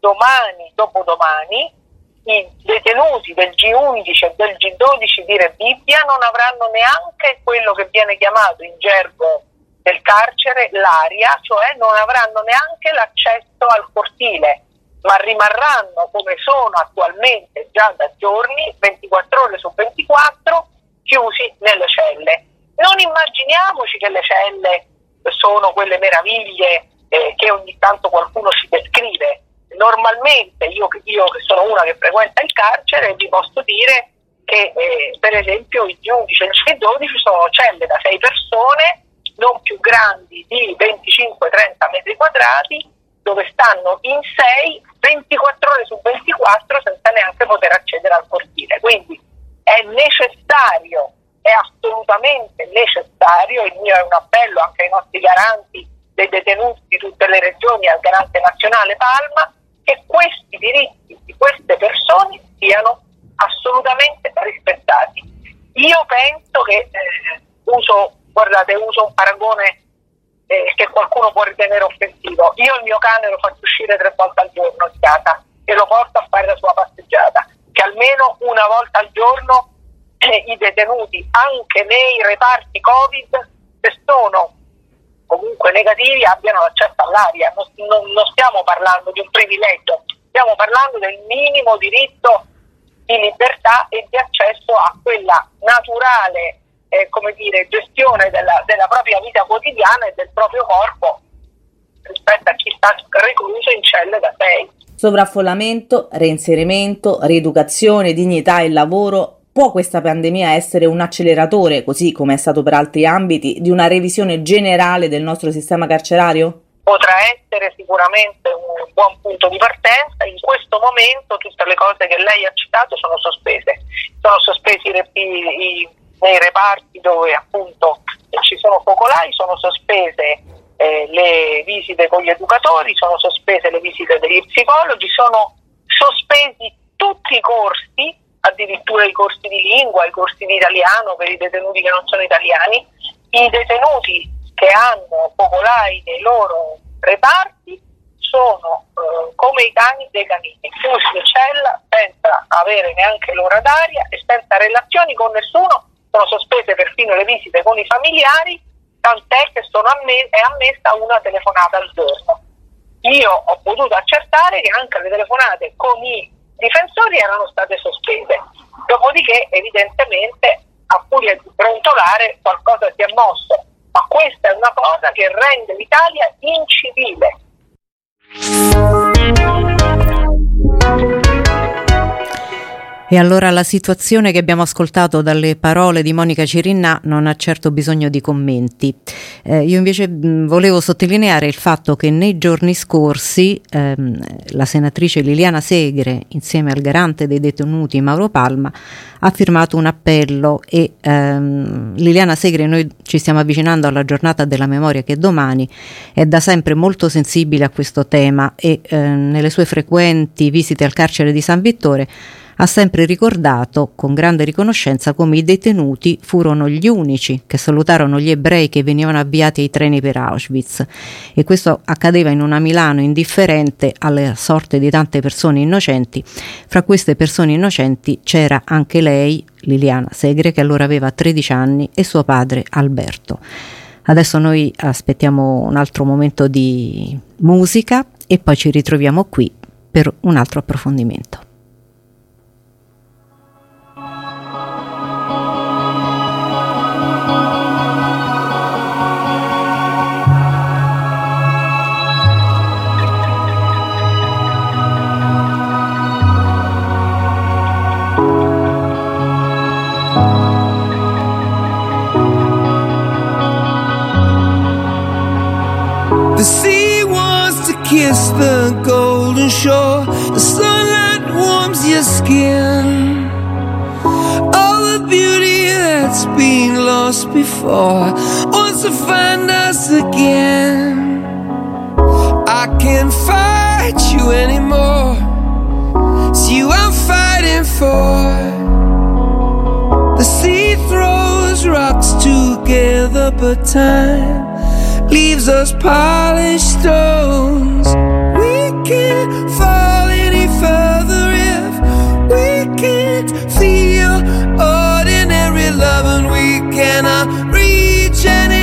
domani, dopodomani, i detenuti del G11 e del G12 di Rebibbia non avranno neanche quello che viene chiamato in gergo del carcere l'aria, cioè non avranno neanche l'accesso al cortile, ma rimarranno come sono attualmente già da giorni, 24 ore su 24, chiusi nelle celle. Non immaginiamoci che le celle sono quelle meraviglie eh, che ogni tanto qualcuno ci descrive. Normalmente io, io, che sono una che frequenta il carcere vi posso dire che eh, per esempio i giudici e il C12 sono celle da 6 persone non più grandi di 25-30 metri quadrati, dove stanno in 6 24 ore su 24 senza neanche poter accedere al cortile. Quindi è necessario, è assolutamente necessario, il mio è un appello anche ai nostri garanti dei detenuti di tutte le regioni al garante nazionale Palma, che questi diritti di queste persone siano assolutamente rispettati. Io penso che eh, uso guardate, uso un paragone eh, che qualcuno può ritenere offensivo. Io il mio cane lo faccio uscire tre volte al giorno di casa e lo porto a fare la sua passeggiata, che almeno una volta al giorno eh, i detenuti, anche nei reparti Covid, se sono comunque negativi, abbiano l'accesso all'aria. Non, non, non stiamo parlando di un privilegio, stiamo parlando del minimo diritto di libertà e di accesso a quella naturale eh, come dire, gestione della, della propria vita quotidiana e del proprio corpo rispetto a chi sta recluso in celle da sei. Sovraffollamento, reinserimento, rieducazione, dignità e lavoro. Può questa pandemia essere un acceleratore, così come è stato per altri ambiti, di una revisione generale del nostro sistema carcerario? Potrà essere sicuramente un buon punto di partenza. In questo momento tutte le cose che lei ha citato sono sospese. Sono sospesi i, nei reparti dove appunto ci sono focolai sono sospese eh, le visite con gli educatori, sono sospese le visite degli psicologi, sono sospesi tutti i corsi, addirittura i corsi lingua, i corsi di italiano per i detenuti che non sono italiani, i detenuti che hanno focolai nei loro reparti sono eh, come i cani dei canini, chiusi in cella senza avere neanche l'ora d'aria e senza relazioni con nessuno sono sospese perfino le visite con i familiari, tant'è che amm- è ammessa una telefonata al giorno. Io ho potuto accertare che anche le telefonate con i difensori erano state sospese, dopodiché evidentemente a furia di brontolare qualcosa si è mosso, ma questa è una cosa che rende l'Italia incivile. E allora la situazione che abbiamo ascoltato dalle parole di Monica Cirinna non ha certo bisogno di commenti. Eh, io invece mh, volevo sottolineare il fatto che nei giorni scorsi ehm, la senatrice Liliana Segre, insieme al garante dei detenuti Mauro Palma, ha firmato un appello e ehm, Liliana Segre, noi ci stiamo avvicinando alla giornata della memoria che domani è da sempre molto sensibile a questo tema e ehm, nelle sue frequenti visite al carcere di San Vittore ha sempre ricordato con grande riconoscenza come i detenuti furono gli unici che salutarono gli ebrei che venivano avviati ai treni per Auschwitz e questo accadeva in una Milano indifferente alle sorte di tante persone innocenti. Fra queste persone innocenti c'era anche lei, Liliana Segre, che allora aveva 13 anni, e suo padre Alberto. Adesso noi aspettiamo un altro momento di musica e poi ci ritroviamo qui per un altro approfondimento. The sea wants to kiss the golden shore. The sunlight warms your skin. All the beauty that's been lost before wants to find us again. I can't fight you anymore. It's you I'm fighting for. The sea throws rocks together, but time leaves us polished stones. We can't fall any further if we can't feel ordinary love, and we cannot reach any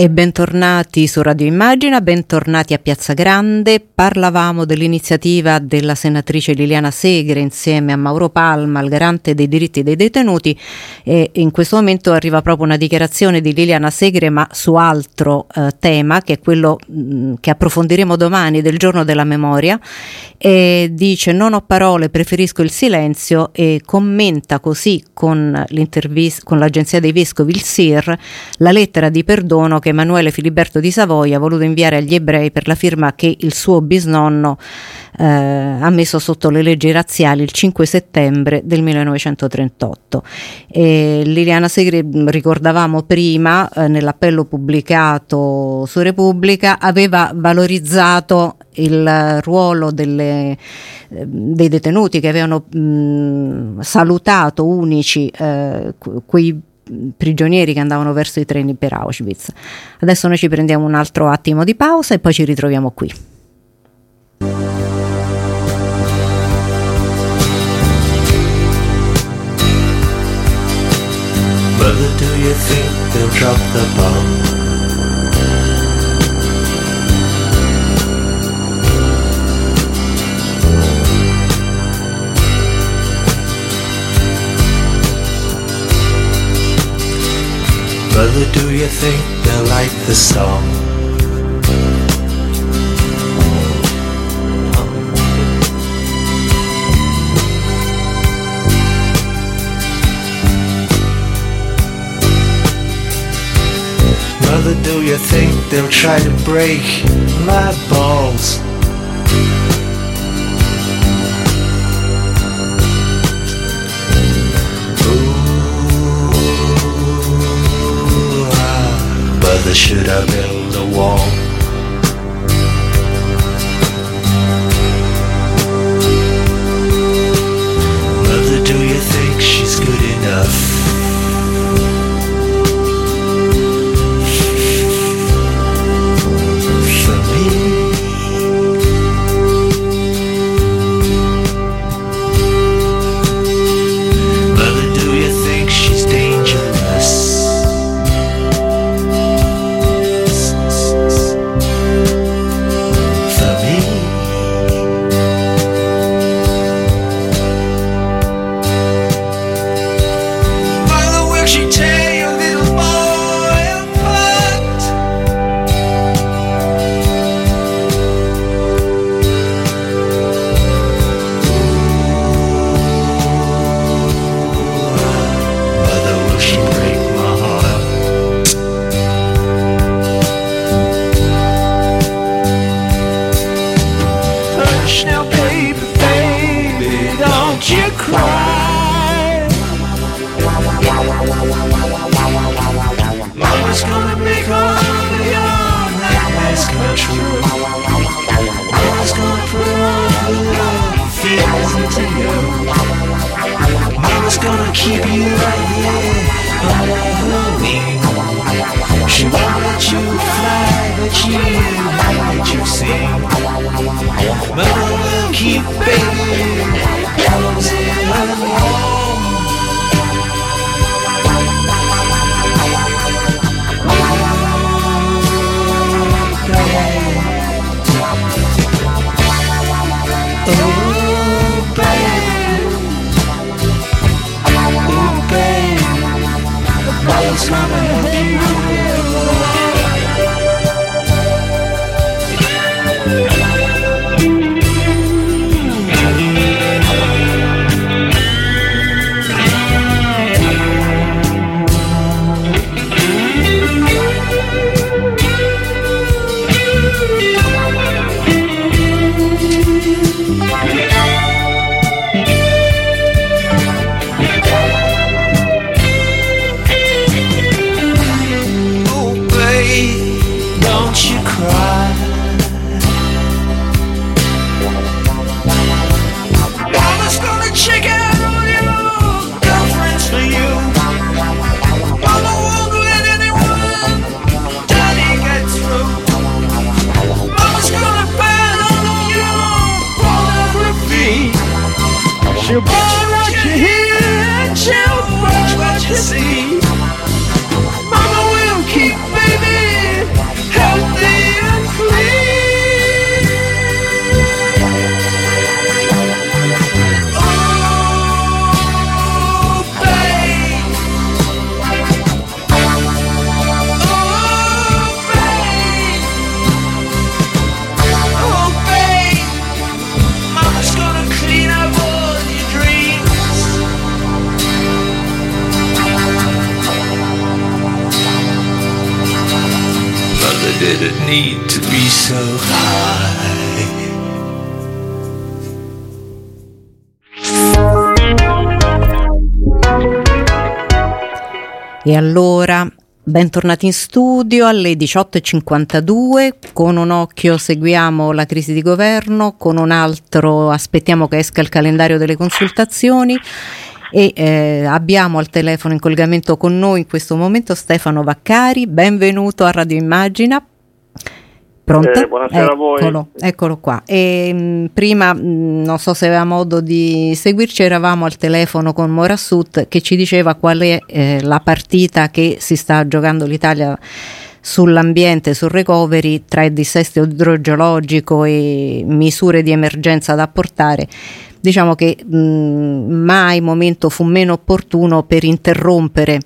E bentornati su Radio Immagina, bentornati a Piazza Grande. Parlavamo dell'iniziativa della senatrice Liliana Segre insieme a Mauro Palma, il garante dei diritti dei detenuti e in questo momento arriva proprio una dichiarazione di Liliana Segre ma su altro eh, tema che è quello mh, che approfondiremo domani del giorno della memoria e dice non ho parole, preferisco il silenzio e commenta così con, l'intervista con l'agenzia dei vescovi, il SIR, la lettera di perdono che Emanuele Filiberto di Savoia ha voluto inviare agli ebrei per la firma che il suo bisnonno eh, ha messo sotto le leggi razziali il 5 settembre del 1938. E Liliana Segre, ricordavamo prima, eh, nell'appello pubblicato su Repubblica, aveva valorizzato il ruolo delle, eh, dei detenuti che avevano mh, salutato unici eh, quei prigionieri che andavano verso i treni per Auschwitz. Adesso noi ci prendiamo un altro attimo di pausa e poi ci ritroviamo qui. Mother, do you think they'll drop the bomb? Mother, do you think they'll like the song? Mother, do you think they'll try to break my balls? Ah, should I build a wall? So high. E allora, bentornati in studio alle 18.52, con un occhio seguiamo la crisi di governo, con un altro aspettiamo che esca il calendario delle consultazioni e eh, abbiamo al telefono in collegamento con noi in questo momento Stefano Vaccari, benvenuto a Radio Immagina. Pronto? Eh, buonasera a voi. Eccolo, eccolo qua. E, mh, prima, mh, non so se aveva modo di seguirci, eravamo al telefono con Morassut che ci diceva qual è eh, la partita che si sta giocando l'Italia sull'ambiente, sul recovery tra il dissesto idrogeologico e misure di emergenza da apportare. Diciamo che mh, mai momento fu meno opportuno per interrompere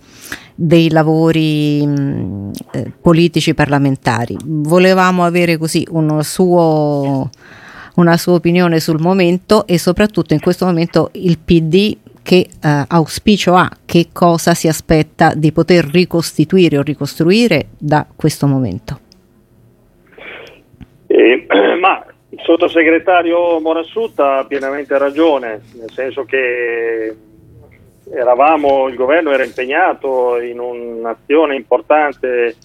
dei lavori eh, politici parlamentari. Volevamo avere così suo, una sua opinione sul momento e soprattutto in questo momento il PD che eh, auspicio ha, che cosa si aspetta di poter ricostituire o ricostruire da questo momento. Eh, ma il sottosegretario Morassutta ha pienamente ragione, nel senso che eravamo, il governo era impegnato in un'azione importante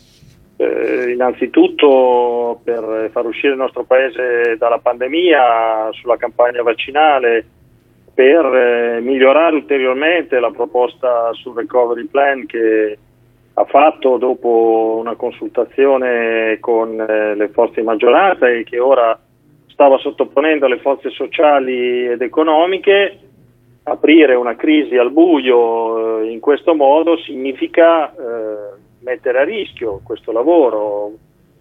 eh, innanzitutto per far uscire il nostro paese dalla pandemia, sulla campagna vaccinale, per eh, migliorare ulteriormente la proposta sul recovery plan che ha fatto dopo una consultazione con eh, le forze di maggioranza e che ora stava sottoponendo alle forze sociali ed economiche. Aprire una crisi al buio eh, in questo modo significa eh, mettere a rischio questo lavoro.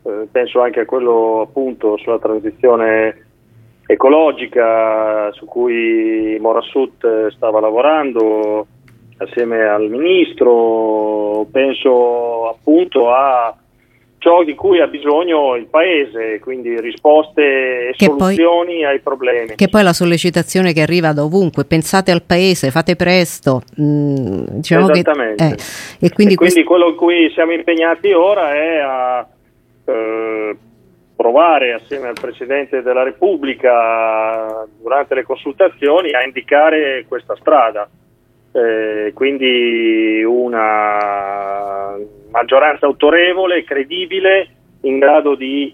Eh, penso anche a quello appunto sulla transizione ecologica su cui Morassut stava lavorando assieme al ministro, penso appunto a ciò di cui ha bisogno il paese, quindi risposte e Che soluzioni poi- ai problemi. Che poi è la sollecitazione che arriva da ovunque, pensate al paese, fate presto. mm, diciamo che- Esattamente. eh, e quindi, e quindi quello in cui siamo impegnati ora è a eh, provare assieme al Presidente della Repubblica durante le consultazioni a indicare questa strada. Eh, quindi una maggioranza autorevole, credibile, in grado di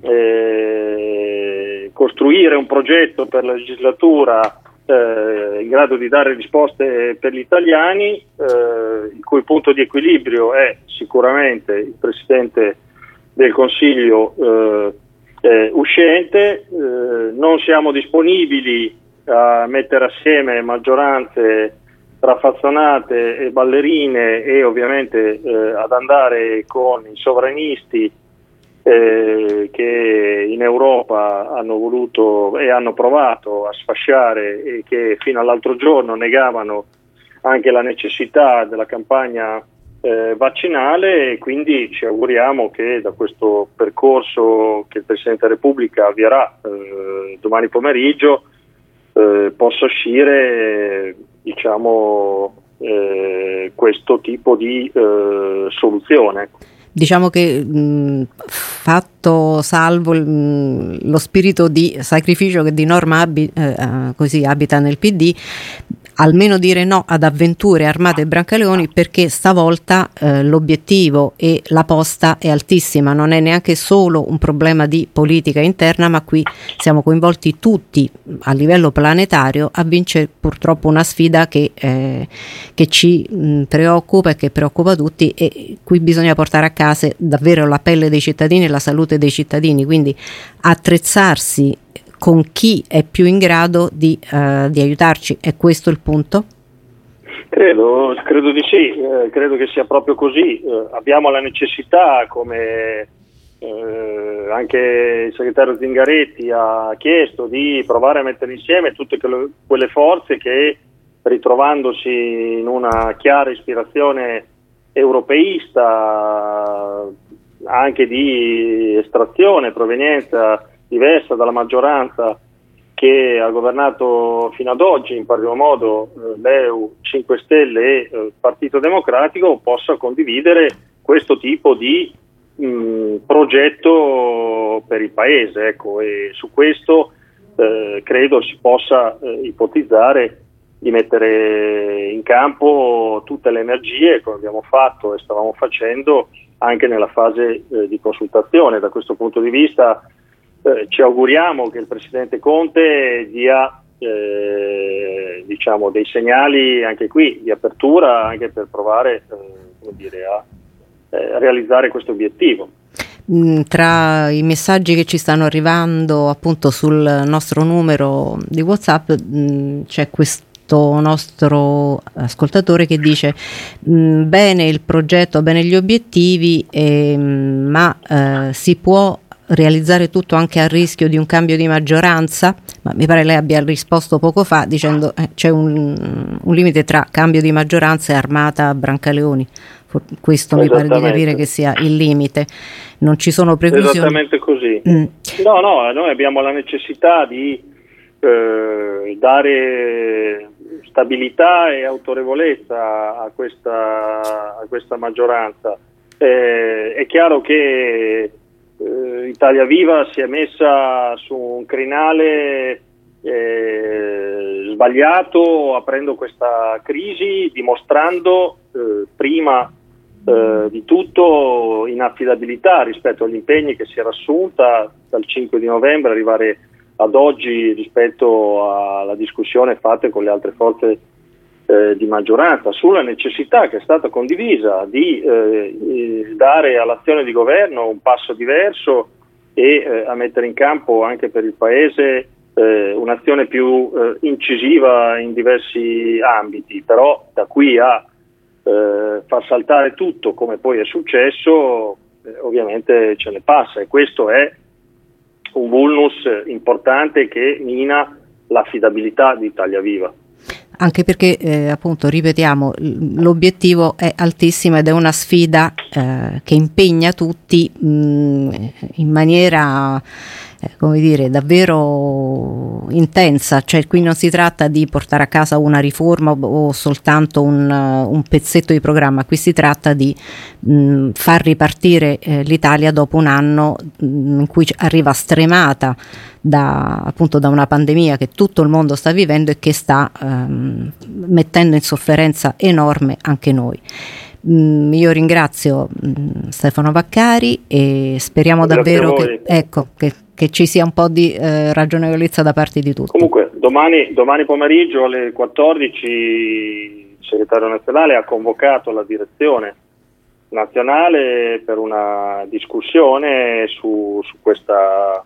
eh, costruire un progetto per la legislatura eh, in grado di dare risposte per gli italiani, eh, il cui punto di equilibrio è sicuramente il Presidente del Consiglio eh, uscente, non siamo disponibili a mettere assieme maggioranze raffazzonate e ballerine e ovviamente eh, ad andare con i sovranisti eh, che in Europa hanno voluto e hanno provato a sfasciare e che fino all'altro giorno negavano anche la necessità della campagna eh, vaccinale. E quindi ci auguriamo che da questo percorso che il Presidente della Repubblica avvierà eh, domani pomeriggio eh, possa uscire diciamo, eh, questo tipo di eh, soluzione. Diciamo che mh, fatto salvo mh, lo spirito di sacrificio che di norma abi, eh, così abita nel PD, almeno dire no ad avventure armate brancaleoni perché stavolta eh, l'obiettivo e la posta è altissima, non è neanche solo un problema di politica interna, ma qui siamo coinvolti tutti a livello planetario a vincere purtroppo una sfida che, eh, che ci mh, preoccupa e che preoccupa tutti e qui bisogna portare a casa davvero la pelle dei cittadini e la salute dei cittadini, quindi attrezzarsi con chi è più in grado di, uh, di aiutarci. È questo il punto? Credo, credo di sì, eh, credo che sia proprio così. Eh, abbiamo la necessità, come eh, anche il segretario Zingaretti ha chiesto, di provare a mettere insieme tutte quelle, forze che, ritrovandosi in una chiara ispirazione europeista, anche di estrazione, provenienza diversa dalla maggioranza che ha governato fino ad oggi, in primo modo eh, l'EU 5 Stelle e eh, Partito Democratico, possa condividere questo tipo di mh, progetto per il Paese. Ecco, e su questo eh, credo si possa eh, ipotizzare di mettere in campo tutte le energie, come abbiamo fatto e stavamo facendo anche nella fase eh, di consultazione. Da questo punto di vista eh, ci auguriamo che il Presidente Conte dia eh, diciamo, dei segnali anche qui di apertura anche per provare eh, dire, a eh, realizzare questo obiettivo. Mm, tra i messaggi che ci stanno arrivando appunto sul nostro numero di WhatsApp mh, mm, c'è questo nostro ascoltatore che dice mm, bene il progetto, bene gli obiettivi, eh, ma eh, si può realizzare tutto anche a rischio di un cambio di maggioranza, ma mi pare lei abbia risposto poco fa dicendo eh, c'è un, un, limite tra cambio di maggioranza e armata Brancaleoni. Questo mi pare di capire che sia il limite. Non ci sono preclusioni. Esattamente così. Mm. No, no, noi abbiamo la necessità di eh, dare stabilità e autorevolezza a questa, a questa maggioranza. Eh, è chiaro che eh, Italia Viva si è messa su un crinale eh, sbagliato aprendo questa crisi, dimostrando eh, prima eh, di tutto inaffidabilità rispetto agli impegni che si era assunta dal 5 di novembre arrivare ad oggi rispetto alla discussione fatta con le altre forze eh, di maggioranza sulla necessità che è stata condivisa di eh, dare all'azione di governo un passo diverso e eh, a mettere in campo anche per il Paese eh, un'azione più eh, incisiva in diversi ambiti, però da qui a eh, far saltare tutto come poi è successo ovviamente ce ne passa. E questo è un vulnus importante che mina l'affidabilità di Italia Viva anche perché eh, appunto ripetiamo l'obiettivo è altissimo ed è una sfida eh, che impegna tutti mh, in maniera eh, come dire, davvero intensa, cioè qui non si tratta di portare a casa una riforma o, soltanto un, un, pezzetto di programma, qui si tratta di mh, far ripartire eh, l'Italia dopo un anno mh, in cui arriva stremata da, appunto, da una pandemia che tutto il mondo sta vivendo e che sta ehm, mettendo in sofferenza enorme anche noi. Mm, io ringrazio mm, Stefano Vaccari e speriamo Grazie davvero che, ecco, che, che, ci sia un po' di eh, ragionevolezza da parte di tutti. Comunque, domani, domani pomeriggio alle 14 il segretario nazionale ha convocato la direzione nazionale per una discussione su, su questa,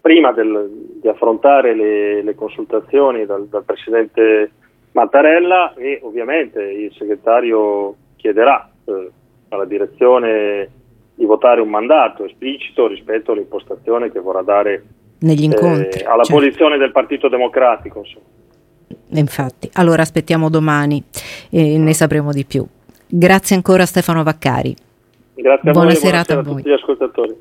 prima del, di affrontare le, le consultazioni dal, dal Presidente Mattarella e ovviamente il segretario chiederà eh, alla direzione di votare un mandato esplicito rispetto all'impostazione che vorrà dare negli incontri eh, alla certo. posizione del Partito Democratico. Insomma. Infatti, allora aspettiamo domani e ne sapremo di più. Grazie ancora Stefano Vaccari. Grazie a buona voi, serata buona a, a tutti gli ascoltatori.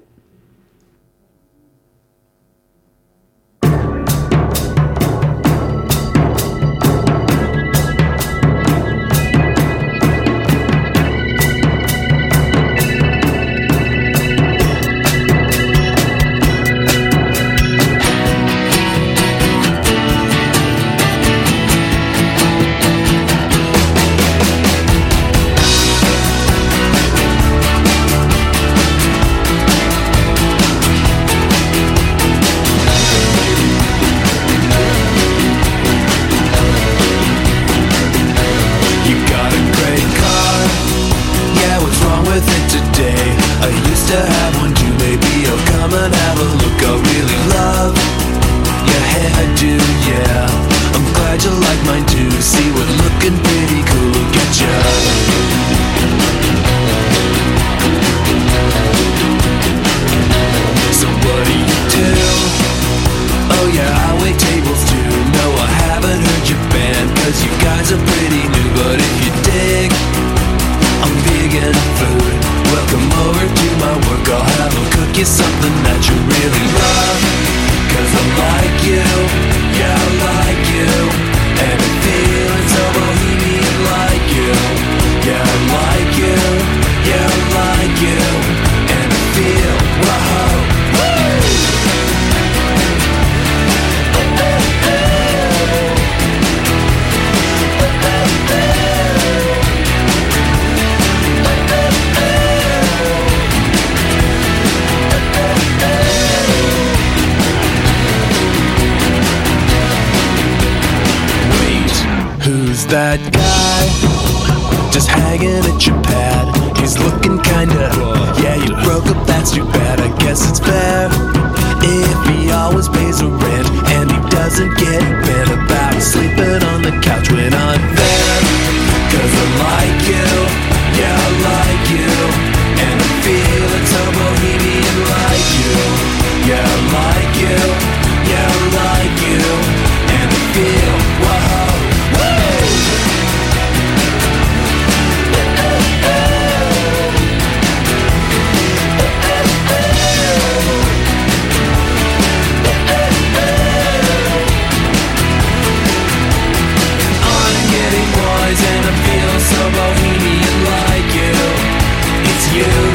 kinds a pretty new, but if you dig I'm vegan food, welcome over to my work. I'll have them cook you something that you really love. Cause I like you, yeah, I like you. that guy just hanging at your pad. He's looking kinda. Yeah, you broke up, that's too bad. I guess it's fair. If he always pays a rent and he doesn't get bent about sleeping on the couch when I'm there. Cause I like you, yeah, I like you. you.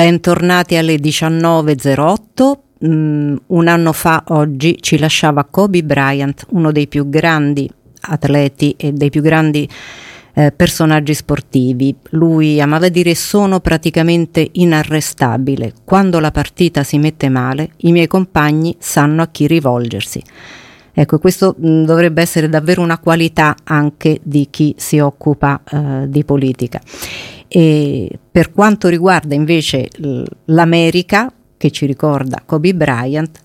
Bentornati alle 19.08. Mm, un anno fa oggi ci lasciava Kobe Bryant, uno dei più grandi atleti e dei più grandi eh, personaggi sportivi. Lui amava dire sono praticamente inarrestabile. Quando la partita si mette male, i miei compagni sanno a chi rivolgersi. Ecco, questo mh, dovrebbe essere davvero una qualità anche di chi si occupa eh, di politica. E per quanto riguarda invece l'America, che ci ricorda Kobe Bryant,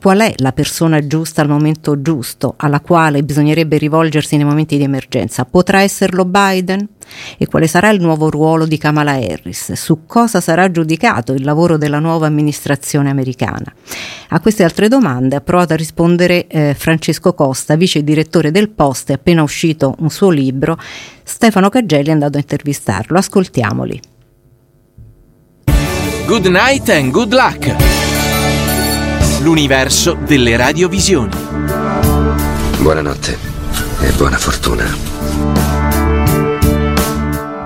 qual è la persona giusta al momento giusto alla quale bisognerebbe rivolgersi nei momenti di emergenza? Potrà esserlo Biden? E quale sarà il nuovo ruolo di Kamala Harris? Su cosa sarà giudicato il lavoro della nuova amministrazione americana? A queste altre domande ha provato a rispondere eh, Francesco Costa, vice direttore del Post, è appena uscito un suo libro. Stefano Cagelli è andato a intervistarlo. Ascoltiamoli. Good night and good luck! L'universo delle radiovisioni. Buonanotte e buona fortuna.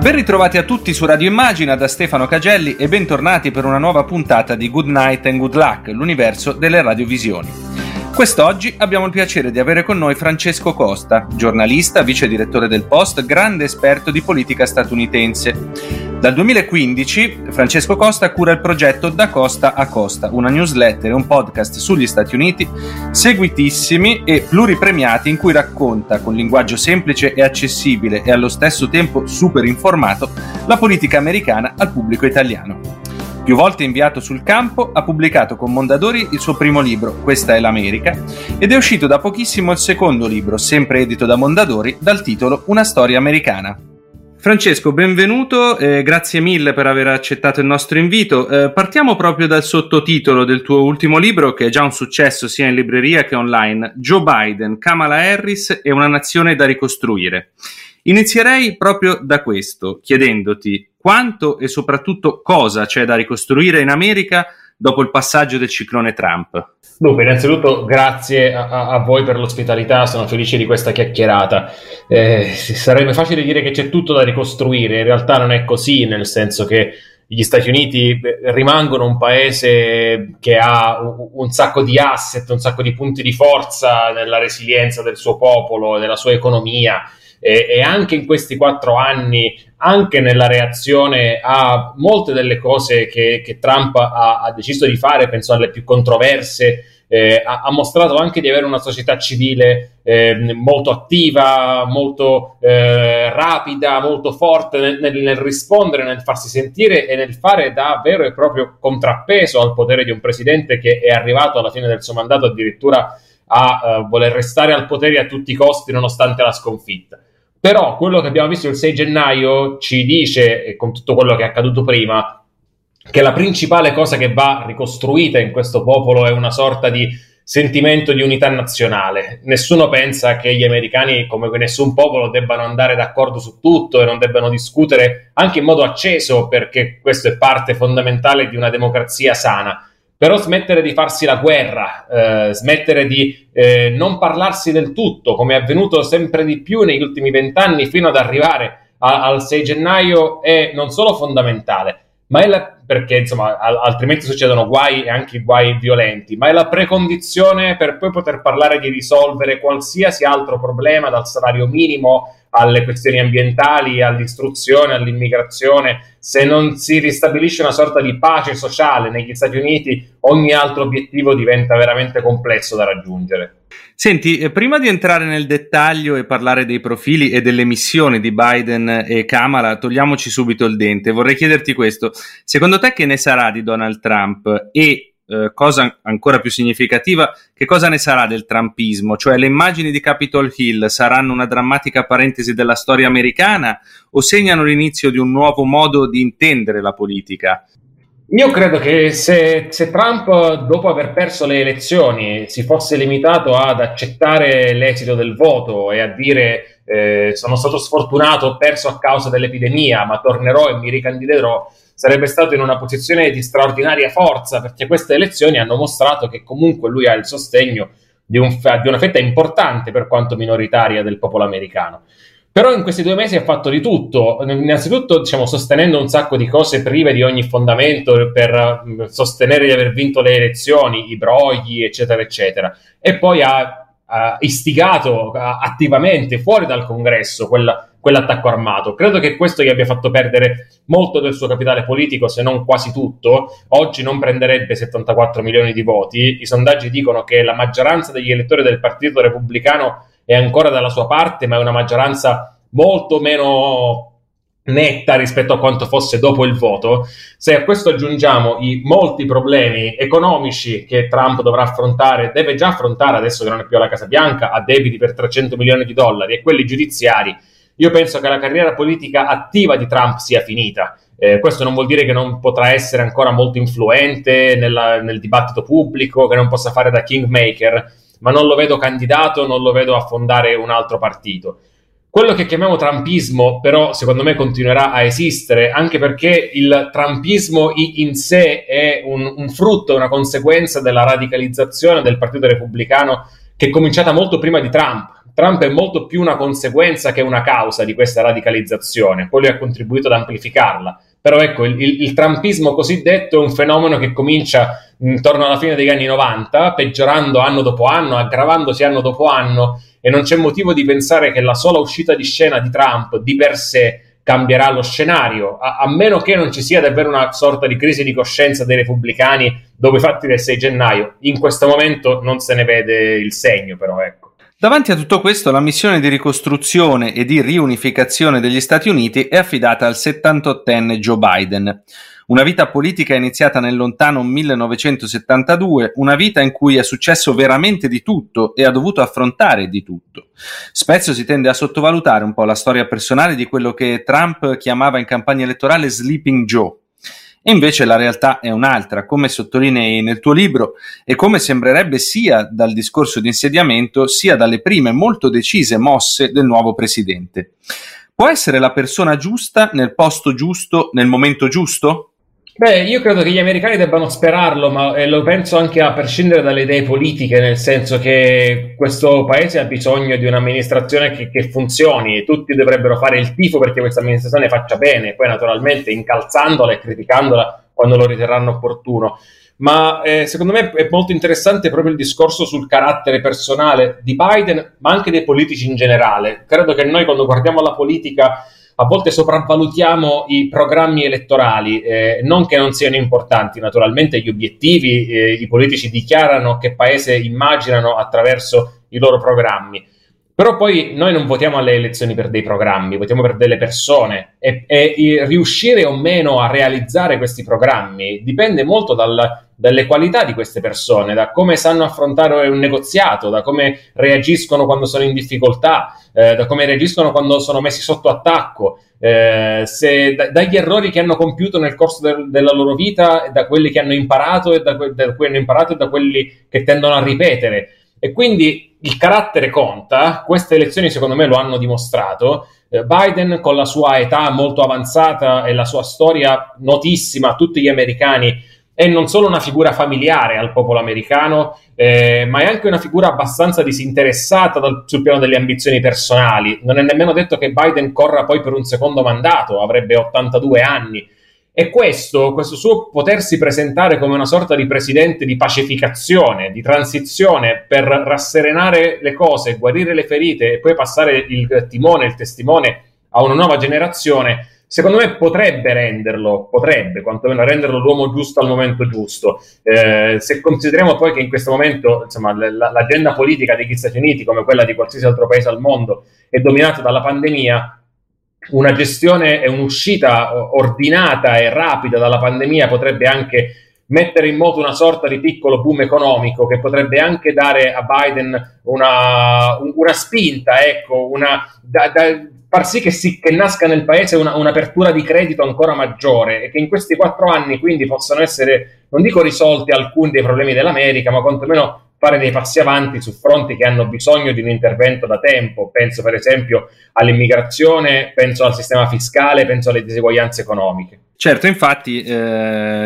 Ben ritrovati a tutti su Radio Immagina da Stefano Cagelli e bentornati per una nuova puntata di Good Night and Good Luck, l'universo delle radiovisioni. Quest'oggi abbiamo il piacere di avere con noi Francesco Costa, giornalista, vice direttore del Post, grande esperto di politica statunitense. Dal 2015 Francesco Costa cura il progetto Da Costa a Costa, una newsletter e un podcast sugli Stati Uniti seguitissimi e pluripremiati in cui racconta con linguaggio semplice e accessibile e allo stesso tempo super informato la politica americana al pubblico italiano. Più volte inviato sul campo, ha pubblicato con Mondadori il suo primo libro, Questa è l'America, ed è uscito da pochissimo il secondo libro, sempre edito da Mondadori, dal titolo Una storia americana. Francesco, benvenuto, eh, grazie mille per aver accettato il nostro invito. Eh, partiamo proprio dal sottotitolo del tuo ultimo libro, che è già un successo sia in libreria che online, Joe Biden, Kamala Harris e una nazione da ricostruire. Inizierei proprio da questo, chiedendoti quanto e soprattutto cosa c'è da ricostruire in America dopo il passaggio del ciclone Trump. Dunque, innanzitutto grazie a, a voi per l'ospitalità, sono felice di questa chiacchierata. Eh, sarebbe facile dire che c'è tutto da ricostruire, in realtà non è così, nel senso che gli Stati Uniti rimangono un paese che ha un sacco di asset, un sacco di punti di forza nella resilienza del suo popolo, della sua economia e, e anche in questi quattro anni, anche nella reazione a molte delle cose che, che Trump ha, ha, deciso di fare, penso alle più controverse, eh, ha, ha, mostrato anche di avere una società civile eh, molto attiva, molto eh, rapida, molto forte nel, nel, nel, rispondere, nel farsi sentire e nel fare da vero e proprio contrappeso al potere di un presidente che è arrivato alla fine del suo mandato addirittura a uh, voler restare al potere a tutti i costi nonostante la sconfitta. Però quello che abbiamo visto il 6 gennaio ci dice, con tutto quello che è accaduto prima, che la principale cosa che va ricostruita in questo popolo è una sorta di sentimento di unità nazionale. Nessuno pensa che gli americani, come nessun popolo, debbano andare d'accordo su tutto e non debbano discutere anche in modo acceso, perché questo è parte fondamentale di una democrazia sana però smettere di farsi la guerra, eh, smettere di eh, non parlarsi del tutto, come è avvenuto sempre di più negli ultimi vent'anni, fino ad arrivare a, al 6 gennaio, è non solo fondamentale, ma è la, perché insomma, altrimenti succedono guai e anche guai violenti, ma è la precondizione per poi poter parlare di risolvere qualsiasi altro problema, dal salario minimo alle questioni ambientali, all'istruzione, all'immigrazione, se non si ristabilisce una sorta di pace sociale negli Stati Uniti, ogni altro obiettivo diventa veramente complesso da raggiungere. Senti, eh, prima di entrare nel dettaglio e parlare dei profili e delle missioni di Biden e Kamala, togliamoci subito il dente. Vorrei chiederti questo. Secondo te che ne sarà di Donald Trump e eh, cosa ancora più significativa, che cosa ne sarà del trumpismo? Cioè le immagini di Capitol Hill saranno una drammatica parentesi della storia americana o segnano l'inizio di un nuovo modo di intendere la politica? Io credo che se, se, Trump, dopo aver perso le elezioni, si fosse limitato ad accettare l'esito del voto e a dire eh, sono stato sfortunato, ho perso a causa dell'epidemia, ma tornerò e mi ricandiderò, sarebbe stato in una posizione di straordinaria forza perché queste elezioni hanno mostrato che comunque lui ha il sostegno di, un, di una fetta importante per quanto minoritaria del popolo americano. Però in questi due mesi ha fatto di tutto, innanzitutto diciamo, sostenendo un sacco di cose prive di ogni fondamento per mm, sostenere di aver vinto le elezioni, i brogli, eccetera, eccetera. E poi ha ha istigato attivamente fuori dal congresso quella, quell'attacco armato. Credo che questo gli abbia fatto perdere molto del suo capitale politico, se non quasi tutto. Oggi non prenderebbe 74 milioni di voti. I sondaggi dicono che la maggioranza degli elettori del Partito Repubblicano è ancora dalla sua parte, ma è una maggioranza molto meno netta rispetto a quanto fosse dopo il voto, se a questo aggiungiamo i molti problemi economici che Trump dovrà affrontare, deve già affrontare adesso che non è più alla Casa Bianca, ha debiti per 300 milioni di dollari e quelli giudiziari, io penso che la carriera politica attiva di Trump sia finita. Eh, questo non vuol dire che non potrà essere ancora molto influente nella, nel dibattito pubblico, che non possa fare da kingmaker, ma non lo vedo candidato, non lo vedo affondare un altro partito. Quello che chiamiamo trumpismo, però, secondo me continuerà a esistere, anche perché il trumpismo in sé è un, un frutto, una conseguenza della radicalizzazione del Partito Repubblicano che è cominciata molto prima di Trump. Trump è molto più una conseguenza che una causa di questa radicalizzazione, poi lui ha contribuito ad amplificarla. Però ecco, il, il, il trumpismo cosiddetto è un fenomeno che comincia intorno alla fine degli anni 90, peggiorando anno dopo anno, aggravandosi anno dopo anno, e non c'è motivo di pensare che la sola uscita di scena di Trump di per sé cambierà lo scenario, a, a, meno che non ci sia davvero una sorta di crisi di coscienza dei repubblicani dopo i fatti del 6 gennaio. In questo momento non se ne vede il segno, però ecco. Davanti a tutto questo, la missione di ricostruzione e di riunificazione degli Stati Uniti è affidata al 78enne Joe Biden. Una vita politica iniziata nel lontano 1972, una vita in cui è successo veramente di tutto e ha dovuto affrontare di tutto. Spesso si tende a sottovalutare un po' la storia personale di quello che Trump chiamava in campagna elettorale Sleeping Joe. E invece la realtà è un'altra, come sottolinei nel tuo libro e come sembrerebbe sia dal discorso di insediamento sia dalle prime molto decise mosse del nuovo presidente. Può essere la persona giusta nel posto giusto nel momento giusto? Beh, io credo che gli americani debbano sperarlo, ma eh, lo penso anche a prescindere dalle idee politiche, nel senso che questo paese ha bisogno di un'amministrazione che, che funzioni, tutti dovrebbero fare il tifo perché questa amministrazione faccia bene, poi naturalmente incalzandola e criticandola quando lo riterranno opportuno. Ma eh, secondo me è molto interessante proprio il discorso sul carattere personale di Biden, ma anche dei politici in generale. Credo che noi quando guardiamo la politica a volte sopravvalutiamo i programmi elettorali, eh, non che non siano importanti, naturalmente gli obiettivi, eh, i politici dichiarano che paese immaginano attraverso i loro programmi. Però poi noi non votiamo alle elezioni per dei programmi, votiamo per delle persone e, e riuscire o meno a realizzare questi programmi dipende molto dal, dalle qualità di queste persone, da come sanno affrontare un negoziato, da come reagiscono quando sono in difficoltà, eh, da come reagiscono quando sono messi sotto attacco, eh, se, da, dagli errori che hanno compiuto nel corso del, della loro vita, da quelli che hanno imparato e da, da cui hanno imparato e da quelli che tendono a ripetere. E quindi il carattere conta, queste elezioni secondo me lo hanno dimostrato. Eh, Biden con la sua età molto avanzata e la sua storia notissima a tutti gli americani è non solo una figura familiare al popolo americano, eh, ma è anche una figura abbastanza disinteressata dal, sul piano delle ambizioni personali. Non è nemmeno detto che Biden corra poi per un secondo mandato, avrebbe 82 anni. E questo, questo suo potersi presentare come una sorta di presidente di pacificazione, di transizione per rasserenare le cose, guarire le ferite e poi passare il timone, il testimone a una nuova generazione, secondo me potrebbe renderlo, potrebbe quantomeno renderlo l'uomo giusto al momento giusto. Eh, se consideriamo poi che in questo momento insomma, l'agenda politica degli Stati Uniti, come quella di qualsiasi altro paese al mondo, è dominata dalla pandemia, una gestione e un'uscita ordinata e rapida dalla pandemia potrebbe anche mettere in moto una sorta di piccolo boom economico che potrebbe anche dare a Biden una, una spinta, ecco, una, da, da, far sì che, si, che, nasca nel paese una, un'apertura di credito ancora maggiore e che in questi quattro anni quindi possano essere, non dico risolti alcuni dei problemi dell'America, ma quantomeno fare dei passi avanti su fronti che hanno bisogno di un intervento da tempo. Penso per esempio all'immigrazione, penso al sistema fiscale, penso alle diseguaglianze economiche. Certo, infatti eh,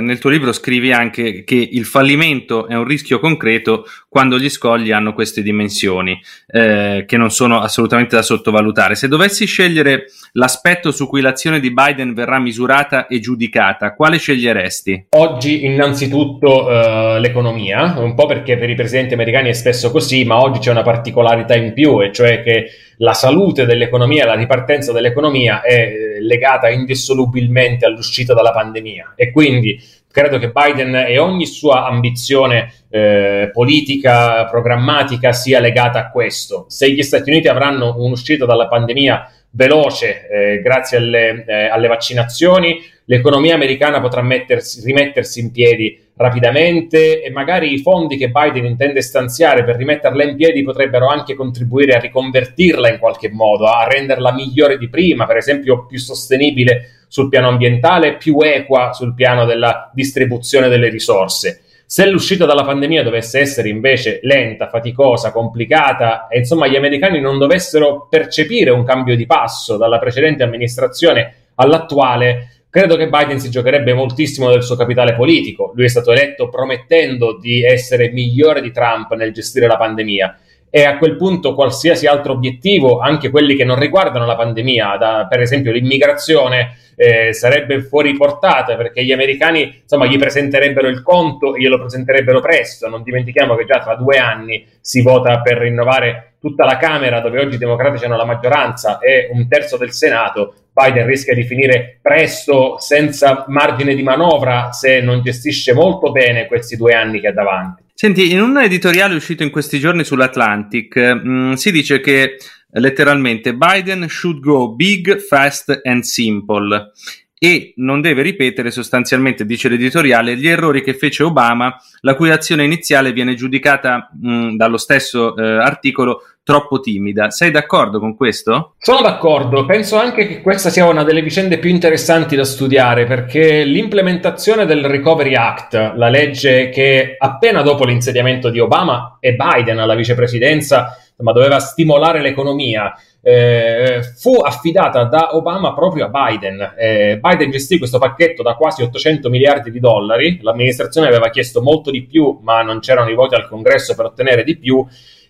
nel tuo libro scrivi anche che il fallimento è un rischio concreto quando gli scogli hanno queste dimensioni, eh, che non sono assolutamente da sottovalutare. Se dovessi scegliere l'aspetto su cui l'azione di Biden verrà misurata e giudicata, quale sceglieresti? Oggi innanzitutto eh, l'economia, un po' perché per i presidenti americani è spesso così, ma oggi c'è una particolarità in più, e cioè che la salute dell'economia, la ripartenza dell'economia è eh, legata indissolubilmente all'uscita dalla pandemia e quindi credo che Biden e ogni sua ambizione eh, politica, programmatica sia legata a questo. Se gli Stati Uniti avranno un'uscita dalla pandemia veloce eh, grazie alle, eh, alle vaccinazioni, l'economia americana potrà mettersi, rimettersi in piedi rapidamente e magari i fondi che Biden intende stanziare per rimetterla in piedi potrebbero anche contribuire a riconvertirla in qualche modo, a renderla migliore di prima, per esempio più sostenibile sul piano ambientale, più equa sul piano della distribuzione delle risorse. Se l'uscita dalla pandemia dovesse essere invece lenta, faticosa, complicata e insomma gli americani non dovessero percepire un cambio di passo dalla precedente amministrazione all'attuale, Credo che Biden si giocherebbe moltissimo del suo capitale politico. Lui è stato eletto promettendo di essere migliore di Trump nel gestire la pandemia e a quel punto qualsiasi altro obiettivo, anche quelli che non riguardano la pandemia, da, per esempio l'immigrazione, eh, sarebbe fuori portata perché gli americani insomma gli presenterebbero il conto e glielo presenterebbero presto. Non dimentichiamo che già tra due anni si vota per rinnovare tutta la Camera, dove oggi i democratici hanno la maggioranza, e un terzo del Senato. Biden rischia di finire presto senza margine di manovra se non gestisce molto bene questi due anni che ha davanti. Senti, in un editoriale uscito in questi giorni sull'Atlantic mh, mm, si dice che letteralmente Biden should go big, fast and simple e non deve ripetere sostanzialmente, dice l'editoriale, gli errori che fece Obama, la cui azione iniziale viene giudicata mh, dallo stesso eh, articolo troppo timida. Sei d'accordo con questo? Sono d'accordo, penso anche che questa sia una delle vicende più interessanti da studiare perché l'implementazione del Recovery Act, la legge che appena dopo l'insediamento di Obama e Biden alla vicepresidenza ma doveva stimolare l'economia, eh, fu affidata da Obama proprio a Biden. Eh, Biden gestì questo pacchetto da quasi 800 miliardi di dollari, l'amministrazione aveva chiesto molto di più, ma non c'erano i voti al congresso per ottenere di più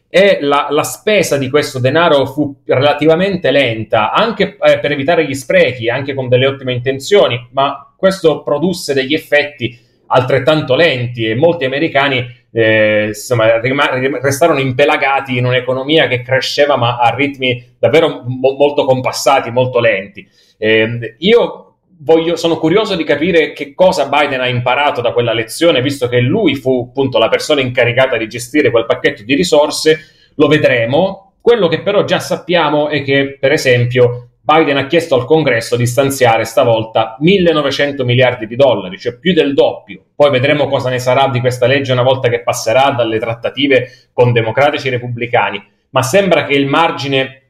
e la, la, spesa di questo denaro fu relativamente lenta, anche eh, per evitare gli sprechi, anche con delle ottime intenzioni, ma questo produsse degli effetti altrettanto lenti e molti americani eh, insomma, rim- restarono impelagati in un'economia che cresceva ma a ritmi davvero mo- molto compassati, molto lenti. Eh, io Voglio, sono curioso di capire che cosa Biden ha imparato da quella lezione, visto che lui fu appunto la persona incaricata di gestire quel pacchetto di risorse, lo vedremo. Quello che però già sappiamo è che, per esempio, Biden ha chiesto al congresso di stanziare stavolta 1900 miliardi di dollari, cioè più del doppio. Poi vedremo cosa ne sarà di questa legge una volta che passerà dalle trattative con democratici e repubblicani. Ma sembra che il margine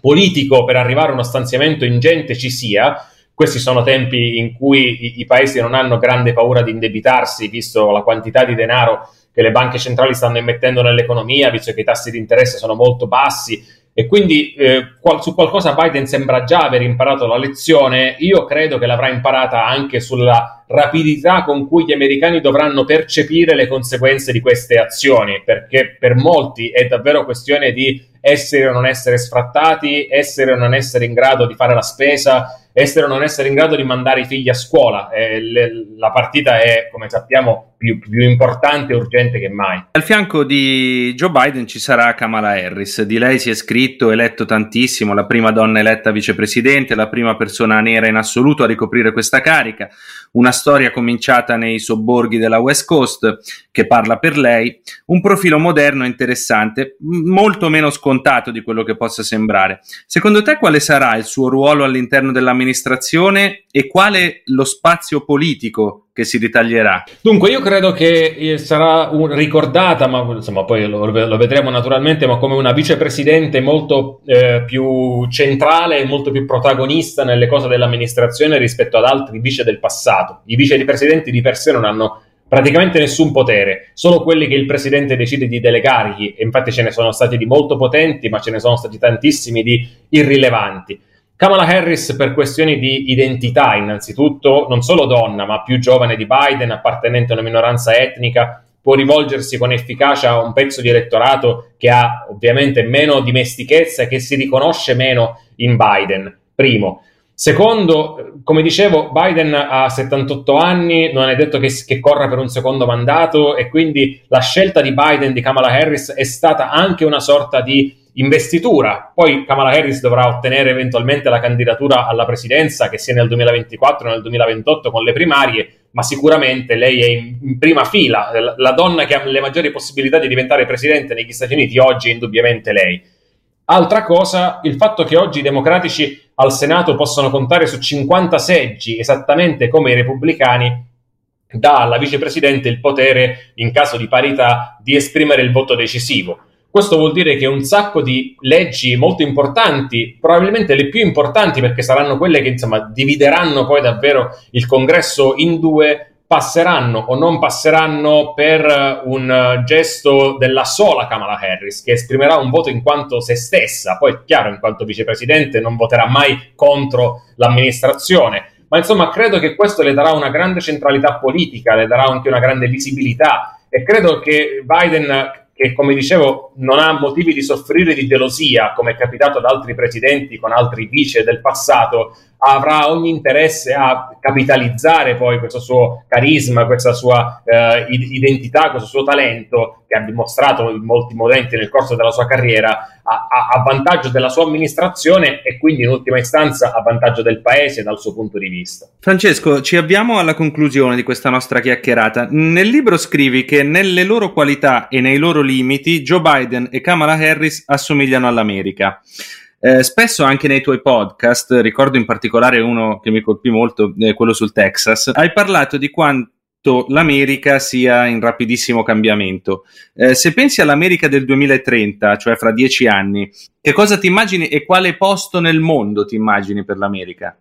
politico per arrivare a uno stanziamento ingente ci sia questi sono tempi in cui i, i paesi non hanno grande paura di indebitarsi, visto la quantità di denaro che le banche centrali stanno immettendo nell'economia, visto che i tassi di interesse sono molto bassi. E quindi eh, qual- su qualcosa Biden sembra già aver imparato la lezione, io credo che l'avrà imparata anche sulla rapidità con cui gli americani dovranno percepire le conseguenze di queste azioni, perché per molti è davvero questione di essere o non essere sfrattati, essere o non essere in grado di fare la spesa, essere o non essere in grado di mandare i figli a scuola. Eh, le, la partita è, come sappiamo, più, più, importante e urgente che mai. Al fianco di Joe Biden ci sarà Kamala Harris. Di lei si è scritto e letto tantissimo, la prima donna eletta vicepresidente, la prima persona nera in assoluto a ricoprire questa carica. Una storia cominciata nei sobborghi della West Coast che parla per lei. Un profilo moderno e interessante, molto meno scontato di quello che possa sembrare. Secondo te quale sarà il suo ruolo all'interno dell'amministrazione? amministrazione e quale lo spazio politico che si ritaglierà? Dunque, io credo che eh, sarà un, ricordata, ma insomma, poi lo, lo, vedremo naturalmente, ma come una vicepresidente molto eh, più centrale e molto più protagonista nelle cose dell'amministrazione rispetto ad altri vice del passato. I vicepresidenti di per sé non hanno praticamente nessun potere, solo quelli che il presidente decide di delegargli, e infatti ce ne sono stati di molto potenti, ma ce ne sono stati tantissimi di irrilevanti. Kamala Harris per questioni di identità, innanzitutto, non solo donna, ma più giovane di Biden, appartenente a una minoranza etnica, può rivolgersi con efficacia a un pezzo di elettorato che ha ovviamente meno dimestichezza e che si riconosce meno in Biden. Primo. Secondo, come dicevo, Biden ha 78 anni, non è detto che, che, corra per un secondo mandato e quindi la scelta di Biden di Kamala Harris è stata anche una sorta di investitura. Poi Kamala Harris dovrà ottenere eventualmente la candidatura alla presidenza, che sia nel 2024 o nel 2028 con le primarie, ma sicuramente lei è in, prima fila. La, donna che ha le maggiori possibilità di diventare presidente negli Stati Uniti oggi è indubbiamente lei. Altra cosa, il fatto che oggi i democratici al Senato possono contare su 50 seggi, esattamente come i repubblicani, dà alla vicepresidente il potere, in caso di parità, di esprimere il voto decisivo. Questo vuol dire che un sacco di leggi molto importanti, probabilmente le più importanti perché saranno quelle che insomma divideranno poi davvero il congresso in due, passeranno o non passeranno per un gesto della sola Kamala Harris, che esprimerà un voto in quanto se stessa, poi chiaro, in quanto vicepresidente non voterà mai contro l'amministrazione, ma insomma credo che questo le darà una grande centralità politica, le darà anche una grande visibilità. E credo che Biden che come dicevo non ha motivi di soffrire di gelosia come è capitato ad altri presidenti con altri vice del passato, avrà ogni interesse a capitalizzare poi questo suo carisma, questa sua eh, identità, questo suo talento che ha dimostrato in molti momenti nel corso della sua carriera a, a, a, vantaggio della sua amministrazione e quindi in ultima istanza a vantaggio del paese dal suo punto di vista. Francesco, ci avviamo alla conclusione di questa nostra chiacchierata. Nel libro scrivi che nelle loro qualità e nei loro limiti Joe Biden e Kamala Harris assomigliano all'America. Eh, spesso anche nei tuoi podcast, ricordo in particolare uno che mi colpì molto, eh, quello sul Texas, hai parlato di quanto l'America sia in rapidissimo cambiamento. Eh, se pensi all'America del 2030, cioè fra dieci anni, che cosa ti immagini e quale posto nel mondo ti immagini per l'America?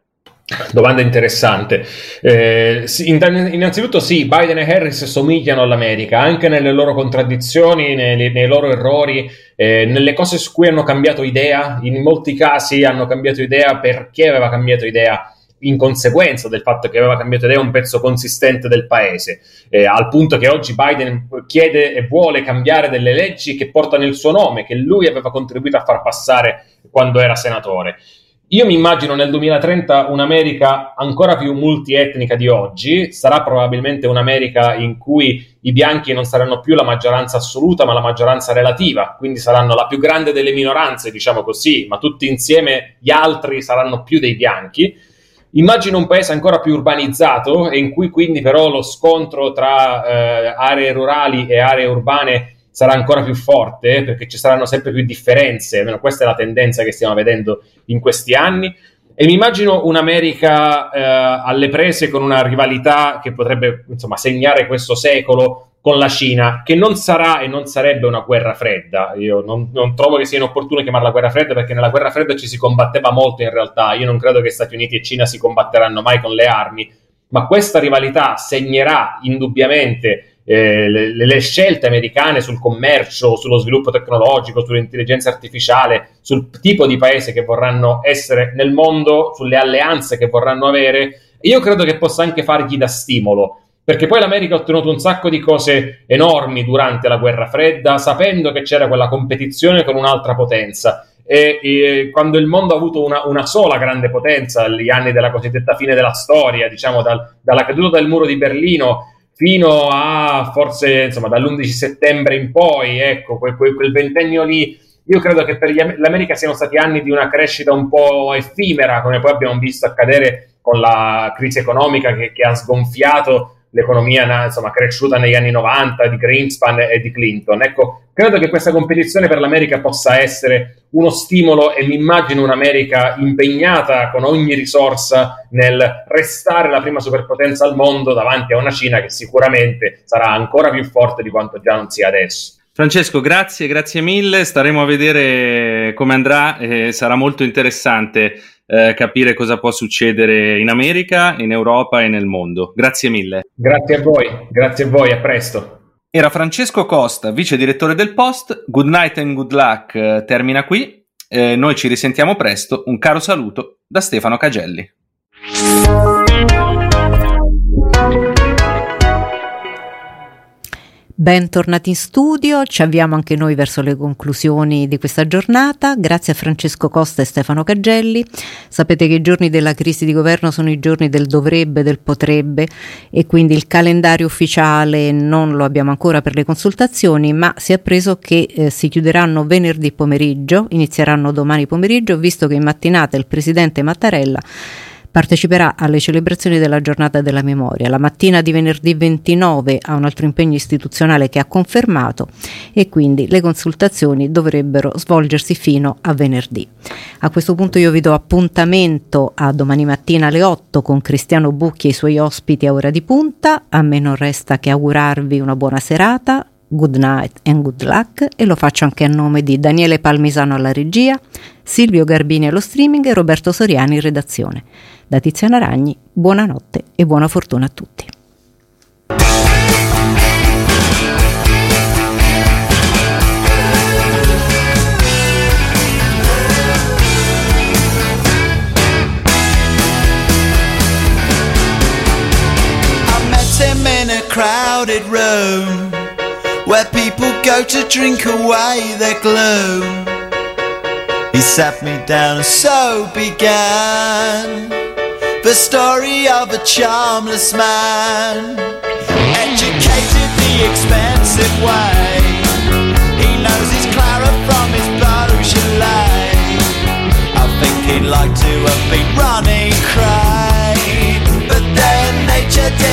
Domanda interessante. Eh, innanzitutto sì, Biden e Harris somigliano all'America, anche nelle loro contraddizioni, nei, nei loro errori, eh, nelle cose su cui hanno cambiato idea. In molti casi hanno cambiato idea perché aveva cambiato idea in conseguenza del fatto che aveva cambiato idea un pezzo consistente del paese, eh, al punto che oggi Biden chiede e vuole cambiare delle leggi che portano il suo nome, che lui aveva contribuito a far passare quando era senatore. Io mi immagino nel 2030 un'America ancora più multietnica di oggi, sarà probabilmente un'America in cui i bianchi non saranno più la maggioranza assoluta, ma la maggioranza relativa, quindi saranno la più grande delle minoranze, diciamo così, ma tutti insieme gli altri saranno più dei bianchi. Immagino un paese ancora più urbanizzato e in cui quindi però lo scontro tra eh, aree rurali e aree urbane sarà ancora più forte perché ci saranno sempre più differenze, almeno questa è la tendenza che stiamo vedendo in questi anni. E mi immagino un'America eh, alle prese con una rivalità che potrebbe insomma, segnare questo secolo con la Cina, che non sarà e non sarebbe una guerra fredda. Io non, non, trovo che sia inopportuno chiamarla guerra fredda perché nella guerra fredda ci si combatteva molto in realtà. Io non credo che Stati Uniti e Cina si combatteranno mai con le armi, ma questa rivalità segnerà indubbiamente eh, le, le, scelte americane sul commercio, sullo sviluppo tecnologico, sull'intelligenza artificiale, sul tipo di paese che vorranno essere nel mondo, sulle alleanze che vorranno avere, io credo che possa anche fargli da stimolo. Perché poi l'America ha ottenuto un sacco di cose enormi durante la guerra fredda, sapendo che c'era quella competizione con un'altra potenza. E, e, quando il mondo ha avuto una, una, sola grande potenza, gli anni della cosiddetta fine della storia, diciamo dal, dalla caduta del muro di Berlino fino a forse insomma dall'11 settembre in poi, ecco, quel, quel, quel ventennio lì. Io credo che per l'America siano stati anni di una crescita un po' effimera, come poi abbiamo visto accadere con la crisi economica che, che ha sgonfiato l'economia insomma, cresciuta negli anni 90 di Greenspan e di Clinton. Ecco, credo che questa competizione per l'America possa essere uno stimolo e mi immagino un'America impegnata con ogni risorsa nel restare la prima superpotenza al mondo davanti a una Cina che sicuramente sarà ancora più forte di quanto già non sia adesso. Francesco, grazie, grazie mille. Staremo a vedere come andrà. Eh, sarà molto interessante eh, capire cosa può succedere in America, in Europa e nel mondo. Grazie mille. Grazie a voi, grazie a voi, a presto. Era Francesco Costa, vice direttore del Post. Good night and good luck eh, termina qui. Eh, noi ci risentiamo presto. Un caro saluto da Stefano Cagelli. Bentornati in studio, ci avviamo anche noi verso le conclusioni di questa giornata. Grazie a Francesco Costa e Stefano Cagelli. Sapete che i giorni della crisi di governo sono i giorni del dovrebbe, del potrebbe e quindi il calendario ufficiale non lo abbiamo ancora per le consultazioni, ma si è appreso che eh, si chiuderanno venerdì pomeriggio, inizieranno domani pomeriggio, visto che in mattinata il presidente Mattarella parteciperà alle celebrazioni della giornata della memoria. La mattina di venerdì 29 ha un altro impegno istituzionale che ha confermato e quindi le consultazioni dovrebbero svolgersi fino a venerdì. A questo punto io vi do appuntamento a domani mattina alle 8 con Cristiano Bucchi e i suoi ospiti a ora di punta. A me non resta che augurarvi una buona serata. Good night and good luck e lo faccio anche a nome di Daniele Palmisano alla regia, Silvio Garbini allo streaming e Roberto Soriani in redazione. Da Tiziana Ragni, buonanotte e buona fortuna a tutti. crowded room where people go to drink away their gloom. He sat me down and so began the story of a charmless man, educated the expensive way. He knows his Clara from his Beaujolais. I think he'd like to have been running cray, but then nature didn't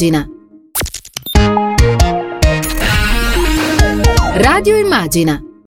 Immagina. Radio Immagina